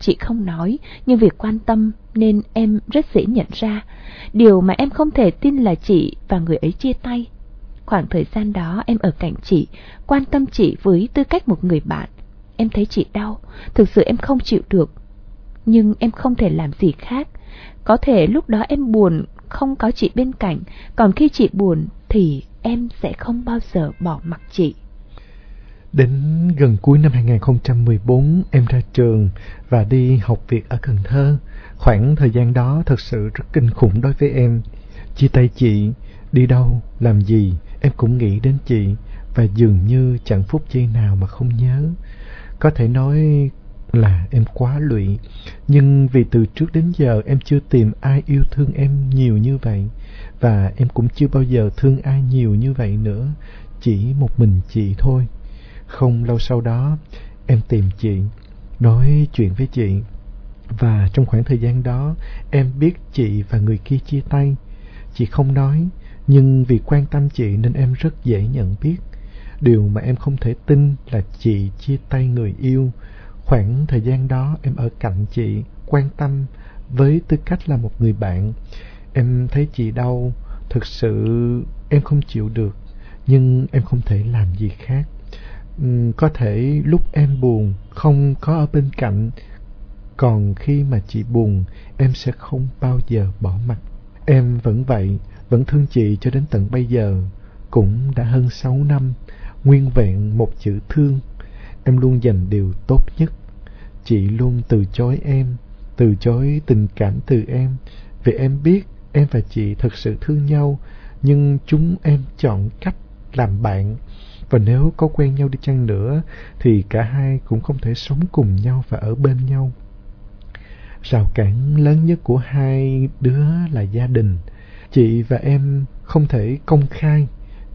Chị không nói, nhưng việc quan tâm nên em rất dễ nhận ra. Điều mà em không thể tin là chị và người ấy chia tay. Khoảng thời gian đó em ở cạnh chị, quan tâm chị với tư cách một người bạn. Em thấy chị đau, thực sự em không chịu được. Nhưng em không thể làm gì khác. Có thể lúc đó em buồn, không có chị bên cạnh, còn khi chị buồn thì em sẽ không bao giờ bỏ mặc chị. Đến gần cuối năm 2014, em ra trường và đi học việc ở Cần Thơ. Khoảng thời gian đó thật sự rất kinh khủng đối với em. Chia tay chị, đi đâu, làm gì, em cũng nghĩ đến chị và dường như chẳng phút giây nào mà không nhớ. Có thể nói là em quá lụy, nhưng vì từ trước đến giờ em chưa tìm ai yêu thương em nhiều như vậy và em cũng chưa bao giờ thương ai nhiều như vậy nữa, chỉ một mình chị thôi. Không lâu sau đó, em tìm chị, nói chuyện với chị. Và trong khoảng thời gian đó, em biết chị và người kia chia tay. Chị không nói, nhưng vì quan tâm chị nên em rất dễ nhận biết. Điều mà em không thể tin là chị chia tay người yêu. Khoảng thời gian đó em ở cạnh chị, quan tâm với tư cách là một người bạn. Em thấy chị đau, thực sự em không chịu được, nhưng em không thể làm gì khác. Ừ, có thể lúc em buồn không có ở bên cạnh, còn khi mà chị buồn, em sẽ không bao giờ bỏ mặt. Em vẫn vậy, vẫn thương chị cho đến tận bây giờ, cũng đã hơn 6 năm, nguyên vẹn một chữ thương. Em luôn dành điều tốt nhất. Chị luôn từ chối em, từ chối tình cảm từ em, vì em biết em và chị thật sự thương nhau, nhưng chúng em chọn cách làm bạn. Và nếu có quen nhau đi chăng nữa, thì cả hai cũng không thể sống cùng nhau và ở bên nhau. Rào cản lớn nhất của hai đứa là gia đình. Chị và em không thể công khai.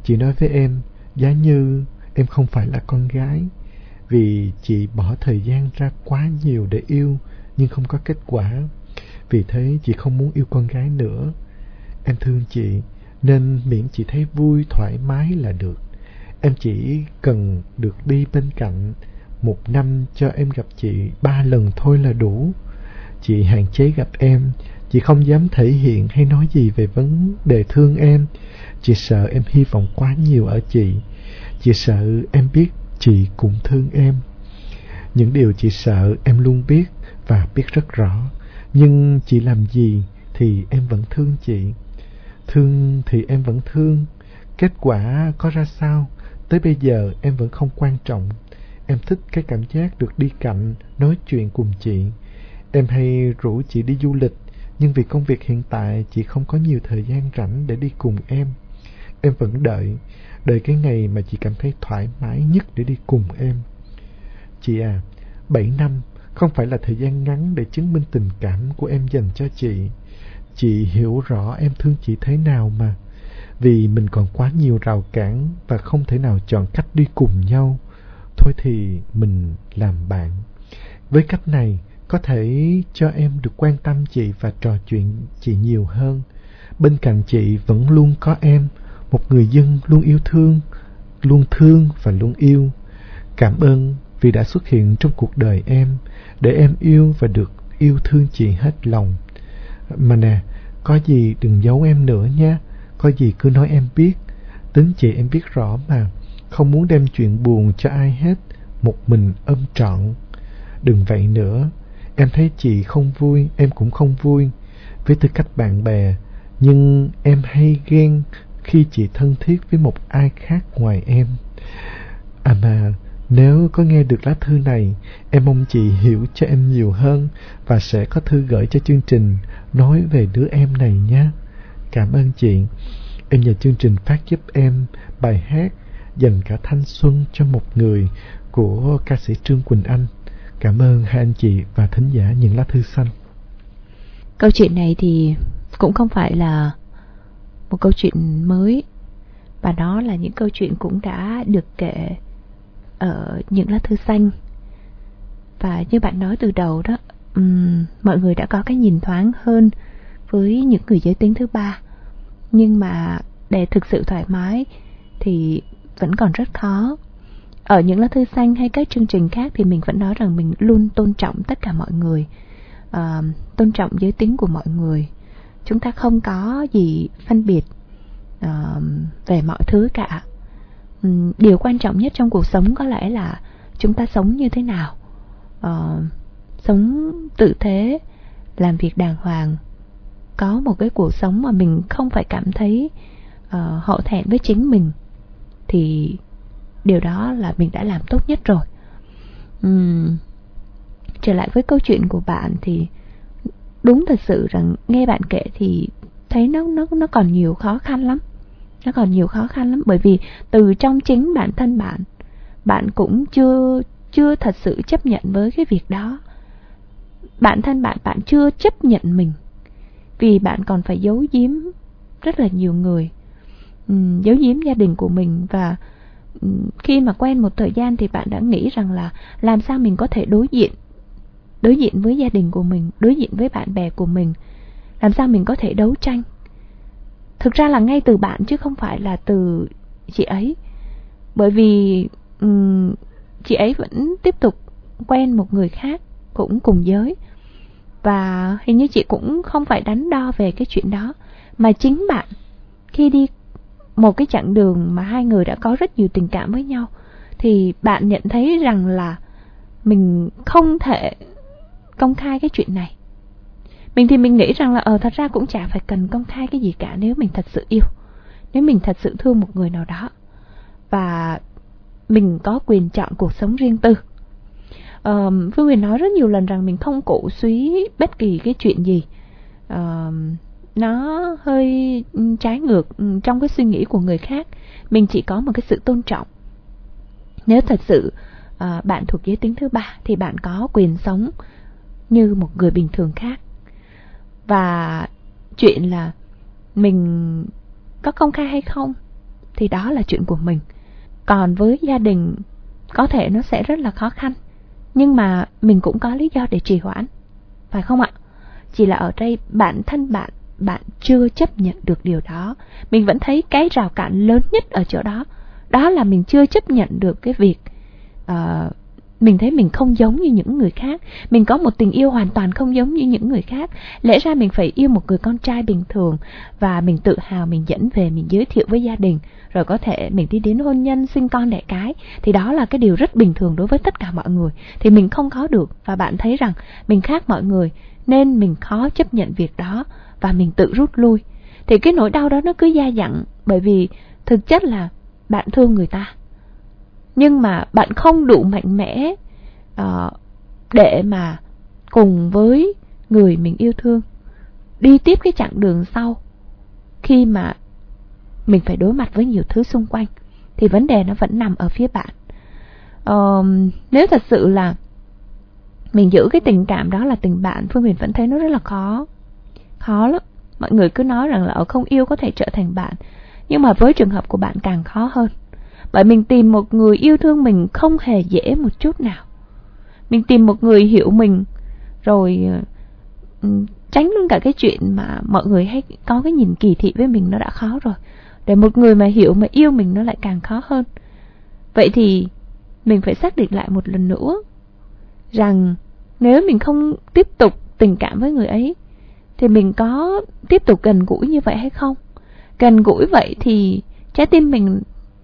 Chị nói với em, giá như em không phải là con gái. Vì chị bỏ thời gian ra quá nhiều để yêu, nhưng không có kết quả. Vì thế chị không muốn yêu con gái nữa. Em thương chị, nên miễn chị thấy vui, thoải mái là được. Em chỉ cần được đi bên cạnh một năm cho em gặp chị ba lần thôi là đủ. Chị hạn chế gặp em, chị không dám thể hiện hay nói gì về vấn đề thương em. Chị sợ em hy vọng quá nhiều ở chị. Chị sợ em biết chị cũng thương em. Những điều chị sợ em luôn biết và biết rất rõ. Nhưng chị làm gì thì em vẫn thương chị. Thương thì em vẫn thương. Kết quả có ra sao, tới bây giờ em vẫn không quan trọng. Em thích cái cảm giác được đi cạnh, nói chuyện cùng chị. Em hay rủ chị đi du lịch, nhưng vì công việc hiện tại chị không có nhiều thời gian rảnh để đi cùng em. Em vẫn đợi, đợi cái ngày mà chị cảm thấy thoải mái nhất để đi cùng em. Chị à, bảy năm không phải là thời gian ngắn để chứng minh tình cảm của em dành cho chị. Chị hiểu rõ em thương chị thế nào mà. Vì mình còn quá nhiều rào cản và không thể nào chọn cách đi cùng nhau. Thôi thì mình làm bạn. Với cách này, có thể cho em được quan tâm chị và trò chuyện chị nhiều hơn. Bên cạnh chị vẫn luôn có em, một người dân luôn yêu thương, luôn thương và luôn yêu. Cảm ơn vì đã xuất hiện trong cuộc đời em, để em yêu và được yêu thương chị hết lòng. Mà nè, có gì đừng giấu em nữa nha, có gì cứ nói em biết. Tính chị em biết rõ mà, không muốn đem chuyện buồn cho ai hết, một mình ôm trọn. Đừng vậy nữa, em thấy chị không vui, em cũng không vui. Với tư cách bạn bè, nhưng em hay ghen khi chị thân thiết với một ai khác ngoài em. À mà, nếu có nghe được lá thư này, em mong chị hiểu cho em nhiều hơn và sẽ có thư gửi cho chương trình nói về đứa em này nhé. cảm ơn chị. Em nhờ chương trình phát giúp em bài hát dành cả thanh xuân cho một người của ca sĩ Trương Quỳnh Anh. Cảm ơn hai anh chị và thính giả những lá thư xanh. Câu chuyện này thì cũng không phải là một câu chuyện mới và đó là những câu chuyện cũng đã được kể ở những lá thư xanh. Và như bạn nói từ đầu đó um, mọi người đã có cái nhìn thoáng hơn với những người giới tính thứ ba. Nhưng mà để thực sự thoải mái thì vẫn còn rất khó ở những lá thư xanh hay các chương trình khác thì mình vẫn nói rằng mình luôn tôn trọng tất cả mọi người uh, tôn trọng giới tính của mọi người. Chúng ta không có gì phân biệt uh, về mọi thứ cả. Um, điều quan trọng nhất trong cuộc sống có lẽ là chúng ta sống như thế nào. Uh, sống tự thế làm việc đàng hoàng có một cái cuộc sống mà mình không phải cảm thấy uh, hổ thẹn với chính mình thì điều đó là mình đã làm tốt nhất rồi. Uhm, trở lại với câu chuyện của bạn thì đúng thật sự rằng nghe bạn kể thì thấy nó nó nó còn nhiều khó khăn lắm. Nó còn nhiều khó khăn lắm bởi vì từ trong chính bản thân bạn bạn cũng chưa chưa thật sự chấp nhận với cái việc đó. Bản thân bạn bạn chưa chấp nhận mình vì bạn còn phải giấu giếm rất là nhiều người. Giấu giếm gia đình của mình và khi mà quen một thời gian thì bạn đã nghĩ rằng là làm sao mình có thể đối diện đối diện với gia đình của mình đối diện với bạn bè của mình làm sao mình có thể đấu tranh. Thực ra là ngay từ bạn chứ không phải là từ chị ấy. Bởi vì um, chị ấy vẫn tiếp tục quen một người khác cũng cùng giới. Và hình như chị cũng không phải đánh đo về cái chuyện đó mà chính bạn khi đi một cái chặng đường mà hai người đã có rất nhiều tình cảm với nhau thì bạn nhận thấy rằng là mình không thể công khai cái chuyện này. Mình thì mình nghĩ rằng là ờ thật ra cũng chả phải cần công khai cái gì cả nếu mình thật sự yêu nếu mình thật sự thương một người nào đó. Và mình có quyền chọn cuộc sống riêng tư. Um, phương huyền nói rất nhiều lần rằng mình không cổ suý bất kỳ cái chuyện gì. Um, nó hơi ừ, trái ngược ừ, trong cái suy nghĩ của người khác. Mình chỉ có một cái sự tôn trọng. Nếu thật sự uh, bạn thuộc giới tính thứ ba thì bạn có quyền sống như một người bình thường khác. Và chuyện là mình có công khai hay không thì đó là chuyện của mình. Còn với gia đình có thể nó sẽ rất là khó khăn. Nhưng mà mình cũng có lý do để trì hoãn. Phải không ạ? Chỉ là ở đây bản thân bạn bạn chưa chấp nhận được điều đó. Mình vẫn thấy cái rào cản lớn nhất ở chỗ đó. Đó là mình chưa chấp nhận được cái việc uh, mình thấy mình không giống như những người khác. Mình có một tình yêu hoàn toàn không giống như những người khác. Lẽ ra mình phải yêu một người con trai bình thường và mình tự hào mình dẫn về mình giới thiệu với gia đình. Rồi có thể mình đi đến hôn nhân sinh con đẻ cái. Thì đó là cái điều rất bình thường đối với tất cả mọi người. Thì mình không có được. Và bạn thấy rằng mình khác mọi người nên mình khó chấp nhận việc đó và mình tự rút lui thì cái nỗi đau đó nó cứ gia dặn bởi vì thực chất là bạn thương người ta. Nhưng mà bạn không đủ mạnh mẽ uh, để mà cùng với người mình yêu thương đi tiếp cái chặng đường sau khi mà mình phải đối mặt với nhiều thứ xung quanh thì vấn đề nó vẫn nằm ở phía bạn. Uh, nếu thật sự là mình giữ cái tình cảm đó là tình bạn phương huyền vẫn thấy nó rất là khó khó lắm. Mọi người cứ nói rằng là ở không yêu có thể trở thành bạn, nhưng mà với trường hợp của bạn càng khó hơn. Bởi mình tìm một người yêu thương mình không hề dễ một chút nào. Mình tìm một người hiểu mình, rồi ừ, tránh luôn cả cái chuyện mà mọi người hay có cái nhìn kỳ thị với mình nó đã khó rồi. Để một người mà hiểu, mà yêu mình nó lại càng khó hơn. Vậy thì mình phải xác định lại một lần nữa rằng nếu mình không tiếp tục tình cảm với người ấy thì mình có tiếp tục gần gũi như vậy hay không? Gần gũi vậy thì trái tim mình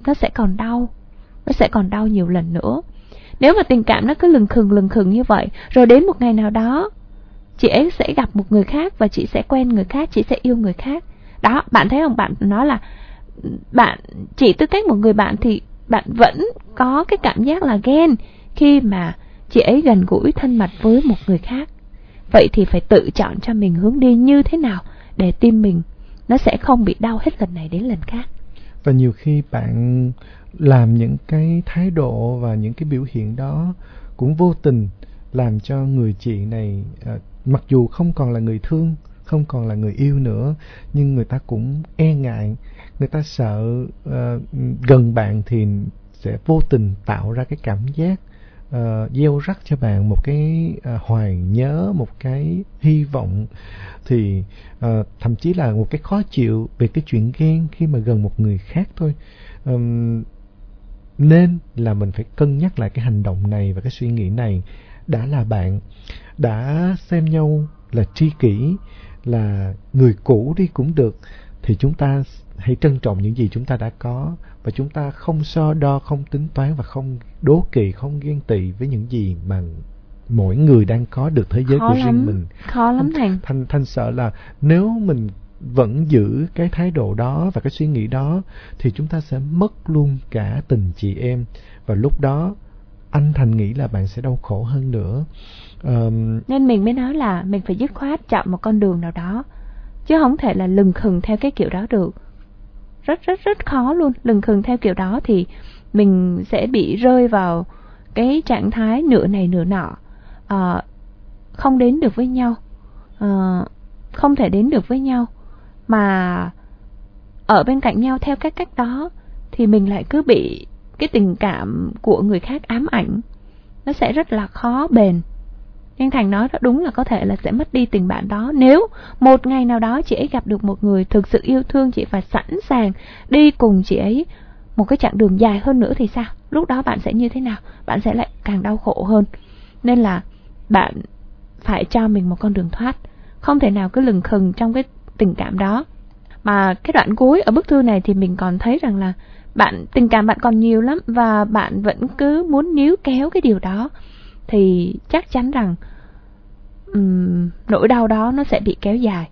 nó sẽ còn đau. Nó sẽ còn đau nhiều lần nữa. Nếu mà tình cảm nó cứ lừng khừng lừng khừng như vậy, rồi đến một ngày nào đó, chị ấy sẽ gặp một người khác và chị sẽ quen người khác, chị sẽ yêu người khác. Đó, bạn thấy không? Bạn nói là bạn, chỉ tư cách một người bạn thì bạn vẫn có cái cảm giác là ghen khi mà chị ấy gần gũi thân mật với một người khác vậy thì phải tự chọn cho mình hướng đi như thế nào để tim mình nó sẽ không bị đau hết lần này đến lần khác? Và nhiều khi bạn làm những cái thái độ và những cái biểu hiện đó cũng vô tình làm cho người chị này à, mặc dù không còn là người thương không còn là người yêu nữa nhưng người ta cũng e ngại người ta sợ uh, gần bạn thì sẽ vô tình tạo ra cái cảm giác uh, gieo rắc cho bạn một cái uh, hoài nhớ một cái hy vọng thì uh, thậm chí là một cái khó chịu về cái chuyện ghen khi mà gần một người khác thôi. Um, nên là mình phải cân nhắc lại cái hành động này và cái suy nghĩ này. Đã là bạn đã xem nhau là tri kỷ là người cũ đi cũng được thì chúng ta hãy trân trọng những gì chúng ta đã có và chúng ta không so đo không tính toán và không đố kỵ không ghen tị với những gì mà mỗi người đang có được thế giới khó của lắm. riêng mình. Khó lắm thành thanh thanh sợ là nếu mình vẫn giữ cái thái độ đó và cái suy nghĩ đó thì chúng ta sẽ mất luôn cả tình chị em. Và lúc đó anh thành nghĩ là bạn sẽ đau khổ hơn nữa. Um, nên mình mới nói là mình phải dứt khoát chọn một con đường nào đó chứ không thể là lừng khừng theo cái kiểu đó được rất rất rất khó luôn. Lừng khừng theo kiểu đó thì mình sẽ bị rơi vào cái trạng thái nửa này nửa nọ. À, không đến được với nhau. À, không thể đến được với nhau. Mà ở bên cạnh nhau theo các cách đó thì mình lại cứ bị cái tình cảm của người khác ám ảnh. Nó sẽ rất là khó bền nhưng thành nói rất đúng là có thể là sẽ mất đi tình bạn đó. Nếu một ngày nào đó chị ấy gặp được một người thực sự yêu thương chị và sẵn sàng đi cùng chị ấy một cái chặng đường dài hơn nữa thì sao? Lúc đó bạn sẽ như thế nào? Bạn sẽ lại càng đau khổ hơn. Nên là bạn phải cho mình một con đường thoát. Không thể nào cứ lừng khừng trong cái tình cảm đó. Mà cái đoạn cuối ở bức thư này thì mình còn thấy rằng là bạn, tình cảm bạn còn nhiều lắm và bạn vẫn cứ muốn níu kéo cái điều đó thì chắc chắn rằng um, nỗi đau đó nó sẽ bị kéo dài.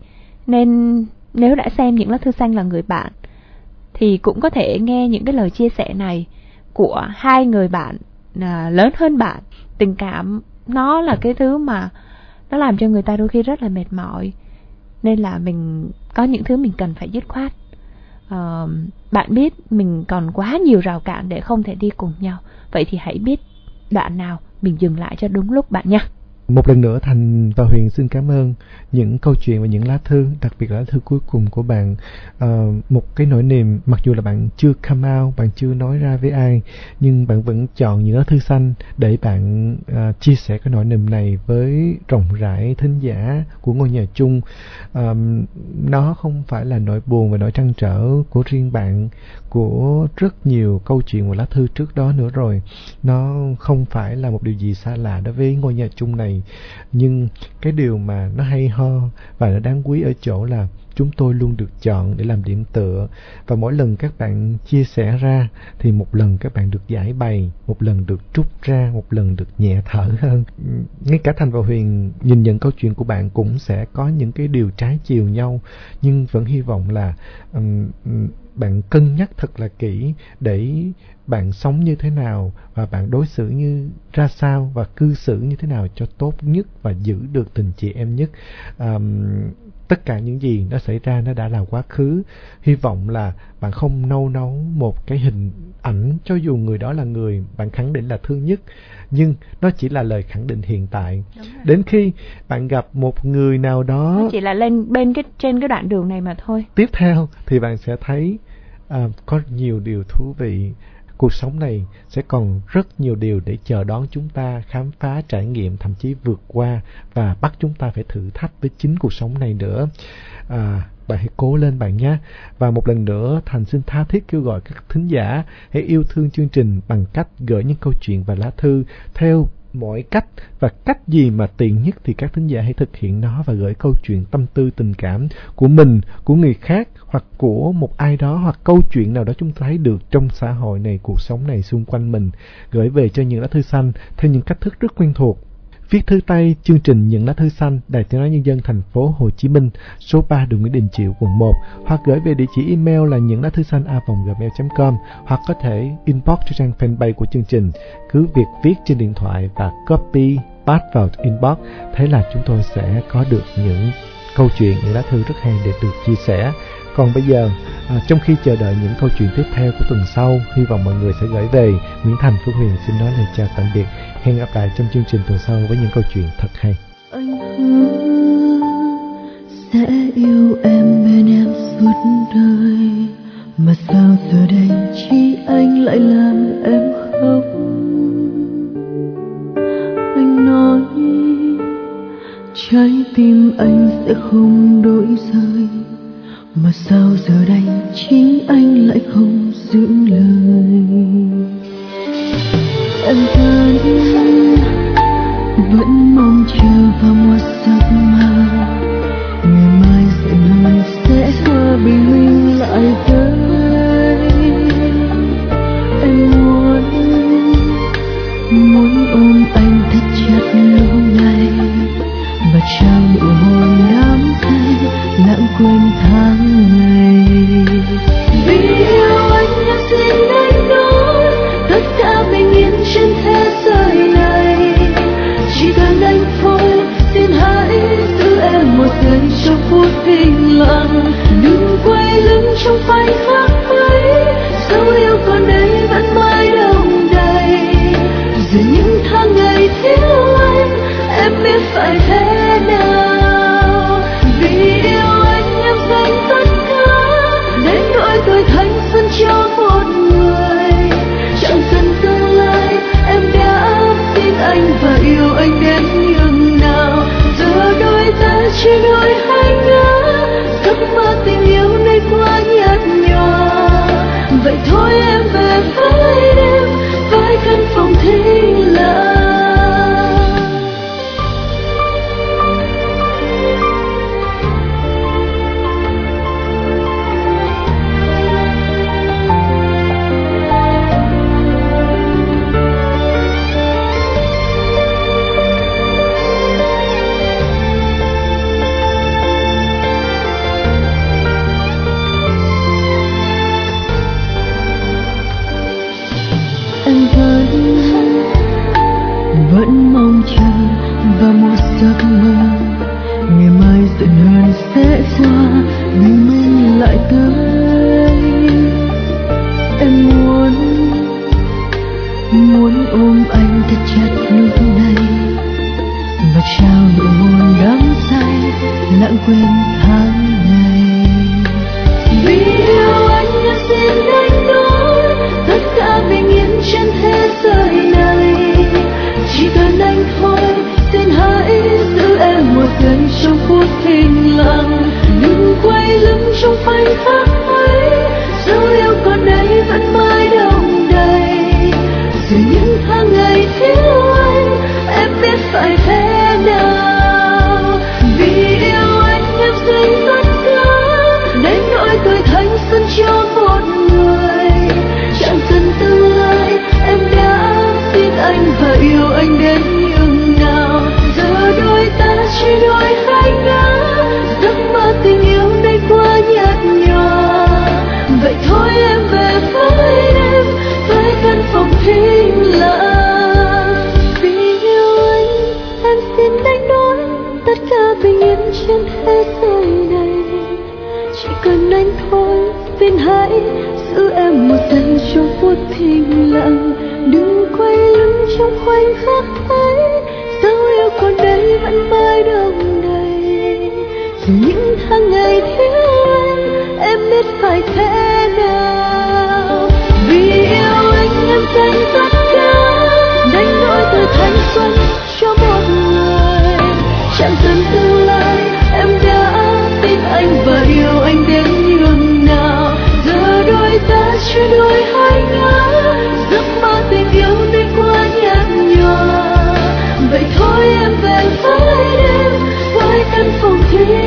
Nên nếu đã xem những lá thư xanh là người bạn thì cũng có thể nghe những cái lời chia sẻ này của hai người bạn à, lớn hơn bạn. Tình cảm nó là cái thứ mà nó làm cho người ta đôi khi rất là mệt mỏi. Nên là mình có những thứ mình cần phải dứt khoát. Uh, bạn biết mình còn quá nhiều rào cản để không thể đi cùng nhau. Vậy thì hãy biết đoạn nào mình dừng lại cho đúng lúc bạn nha một lần nữa Thành và Huyền xin cảm ơn những câu chuyện và những lá thư, đặc biệt là lá thư cuối cùng của bạn. À, một cái nỗi niềm, mặc dù là bạn chưa come out, bạn chưa nói ra với ai, nhưng bạn vẫn chọn những lá thư xanh để bạn à, chia sẻ cái nỗi niềm này với rộng rãi thính giả của ngôi nhà chung. À, nó không phải là nỗi buồn và nỗi trăn trở của riêng bạn, của rất nhiều câu chuyện và lá thư trước đó nữa rồi. Nó không phải là một điều gì xa lạ đối với ngôi nhà chung này nhưng cái điều mà nó hay ho và nó đáng quý ở chỗ là chúng tôi luôn được chọn để làm điểm tựa. Và mỗi lần các bạn chia sẻ ra thì một lần các bạn được giải bày một lần được trút ra một lần được nhẹ thở hơn. Ngay cả thành và huyền nhìn nhận câu chuyện của bạn cũng sẽ có những cái điều trái chiều nhau nhưng vẫn hy vọng là um, bạn cân nhắc thật là kỹ để bạn sống như thế nào và bạn đối xử như ra sao và cư xử như thế nào cho tốt nhất và giữ được tình chị em nhất. Um, tất cả những gì nó xảy ra nó đã là quá khứ. Hy vọng là bạn không nâu nấu một cái hình ảnh cho dù người đó là người bạn khẳng định là thương nhất nhưng nó chỉ là lời khẳng định hiện tại. Đến khi bạn gặp một người nào đó nó chỉ là lên bên cái trên cái đoạn đường này mà thôi. Tiếp theo thì bạn sẽ thấy à, có nhiều điều thú vị cuộc sống này sẽ còn rất nhiều điều để chờ đón chúng ta khám phá trải nghiệm thậm chí vượt qua và bắt chúng ta phải thử thách với chính cuộc sống này nữa. À, bạn hãy cố lên bạn nhé. Và một lần nữa thành xin tha thiết kêu gọi các thính giả hãy yêu thương chương trình bằng cách gửi những câu chuyện và lá thư theo mọi cách và cách gì mà tiện nhất thì các thính giả hãy thực hiện nó và gửi câu chuyện tâm tư, tình cảm của mình, của người khác hoặc của một ai đó hoặc câu chuyện nào đó chúng ta thấy được trong xã hội này, cuộc sống này xung quanh mình. Gửi về cho những lá thư xanh theo những cách thức rất quen thuộc. Viết thư tay chương trình Những lá thư xanh Đài Tiếng nói nhân dân thành phố Hồ Chí Minh, số 3 đường Nguyễn Đình Chiểu, quận 1 hoặc gửi về địa chỉ email là những lá thư xanh a.gmail.com hoặc có thể inbox cho trang fanpage của chương trình. Cứ việc viết trên điện thoại và copy pass vào inbox, thế là chúng tôi sẽ có được những câu chuyện, những lá thư rất hay để được chia sẻ. Còn bây giờ, à, trong khi chờ đợi những câu chuyện tiếp theo của tuần sau, hy vọng mọi người sẽ gửi về. Nguyễn Thành Phước Huyền xin nói lời chào tạm biệt. Hẹn gặp lại trong chương trình tuần sau với những câu chuyện thật hay. Anh hứa sẽ yêu em bên em suốt đời mà sao giờ đây chỉ anh lại làm em khóc anh nói trái tim anh sẽ không đổi rời mà sao giờ đây chính anh lại không giữ lời? Em vẫn vẫn mong chờ vào một giấc mơ. Ngày mai sẽ mình sẽ hòa bình minh lại tới em muốn muốn ôm anh thật chặt lúc này và trao nụ hôn đắm say, lãng quên tháng trong phút thinh lặng, đừng quay lưng trong khoảnh khắc ấy. Dấu yêu còn đây vẫn mãi đông đầy, dù những tháng ngày thiếu anh, em biết phải thế nào. Vì yêu anh em dành tất cả đến nỗi tôi thanh xuân cho một người. Chẳng cần tương lai, em đã tin anh và yêu anh đến nhường nào. Giờ đôi ta chỉ đôi phút lặng, đừng quay lưng trong khoảnh khắc ấy. Dấu yêu còn đây, vẫn mãi đông đầy. Dù những tháng ngày thiếu anh, em biết phải thế nào. Vì yêu anh, em dành tất cả đánh đổi từ thanh xuân cho một người. Chẳng cần tương lai, em đã tin anh và yêu anh đến nhường nào. Giờ đôi ta chưa đôi see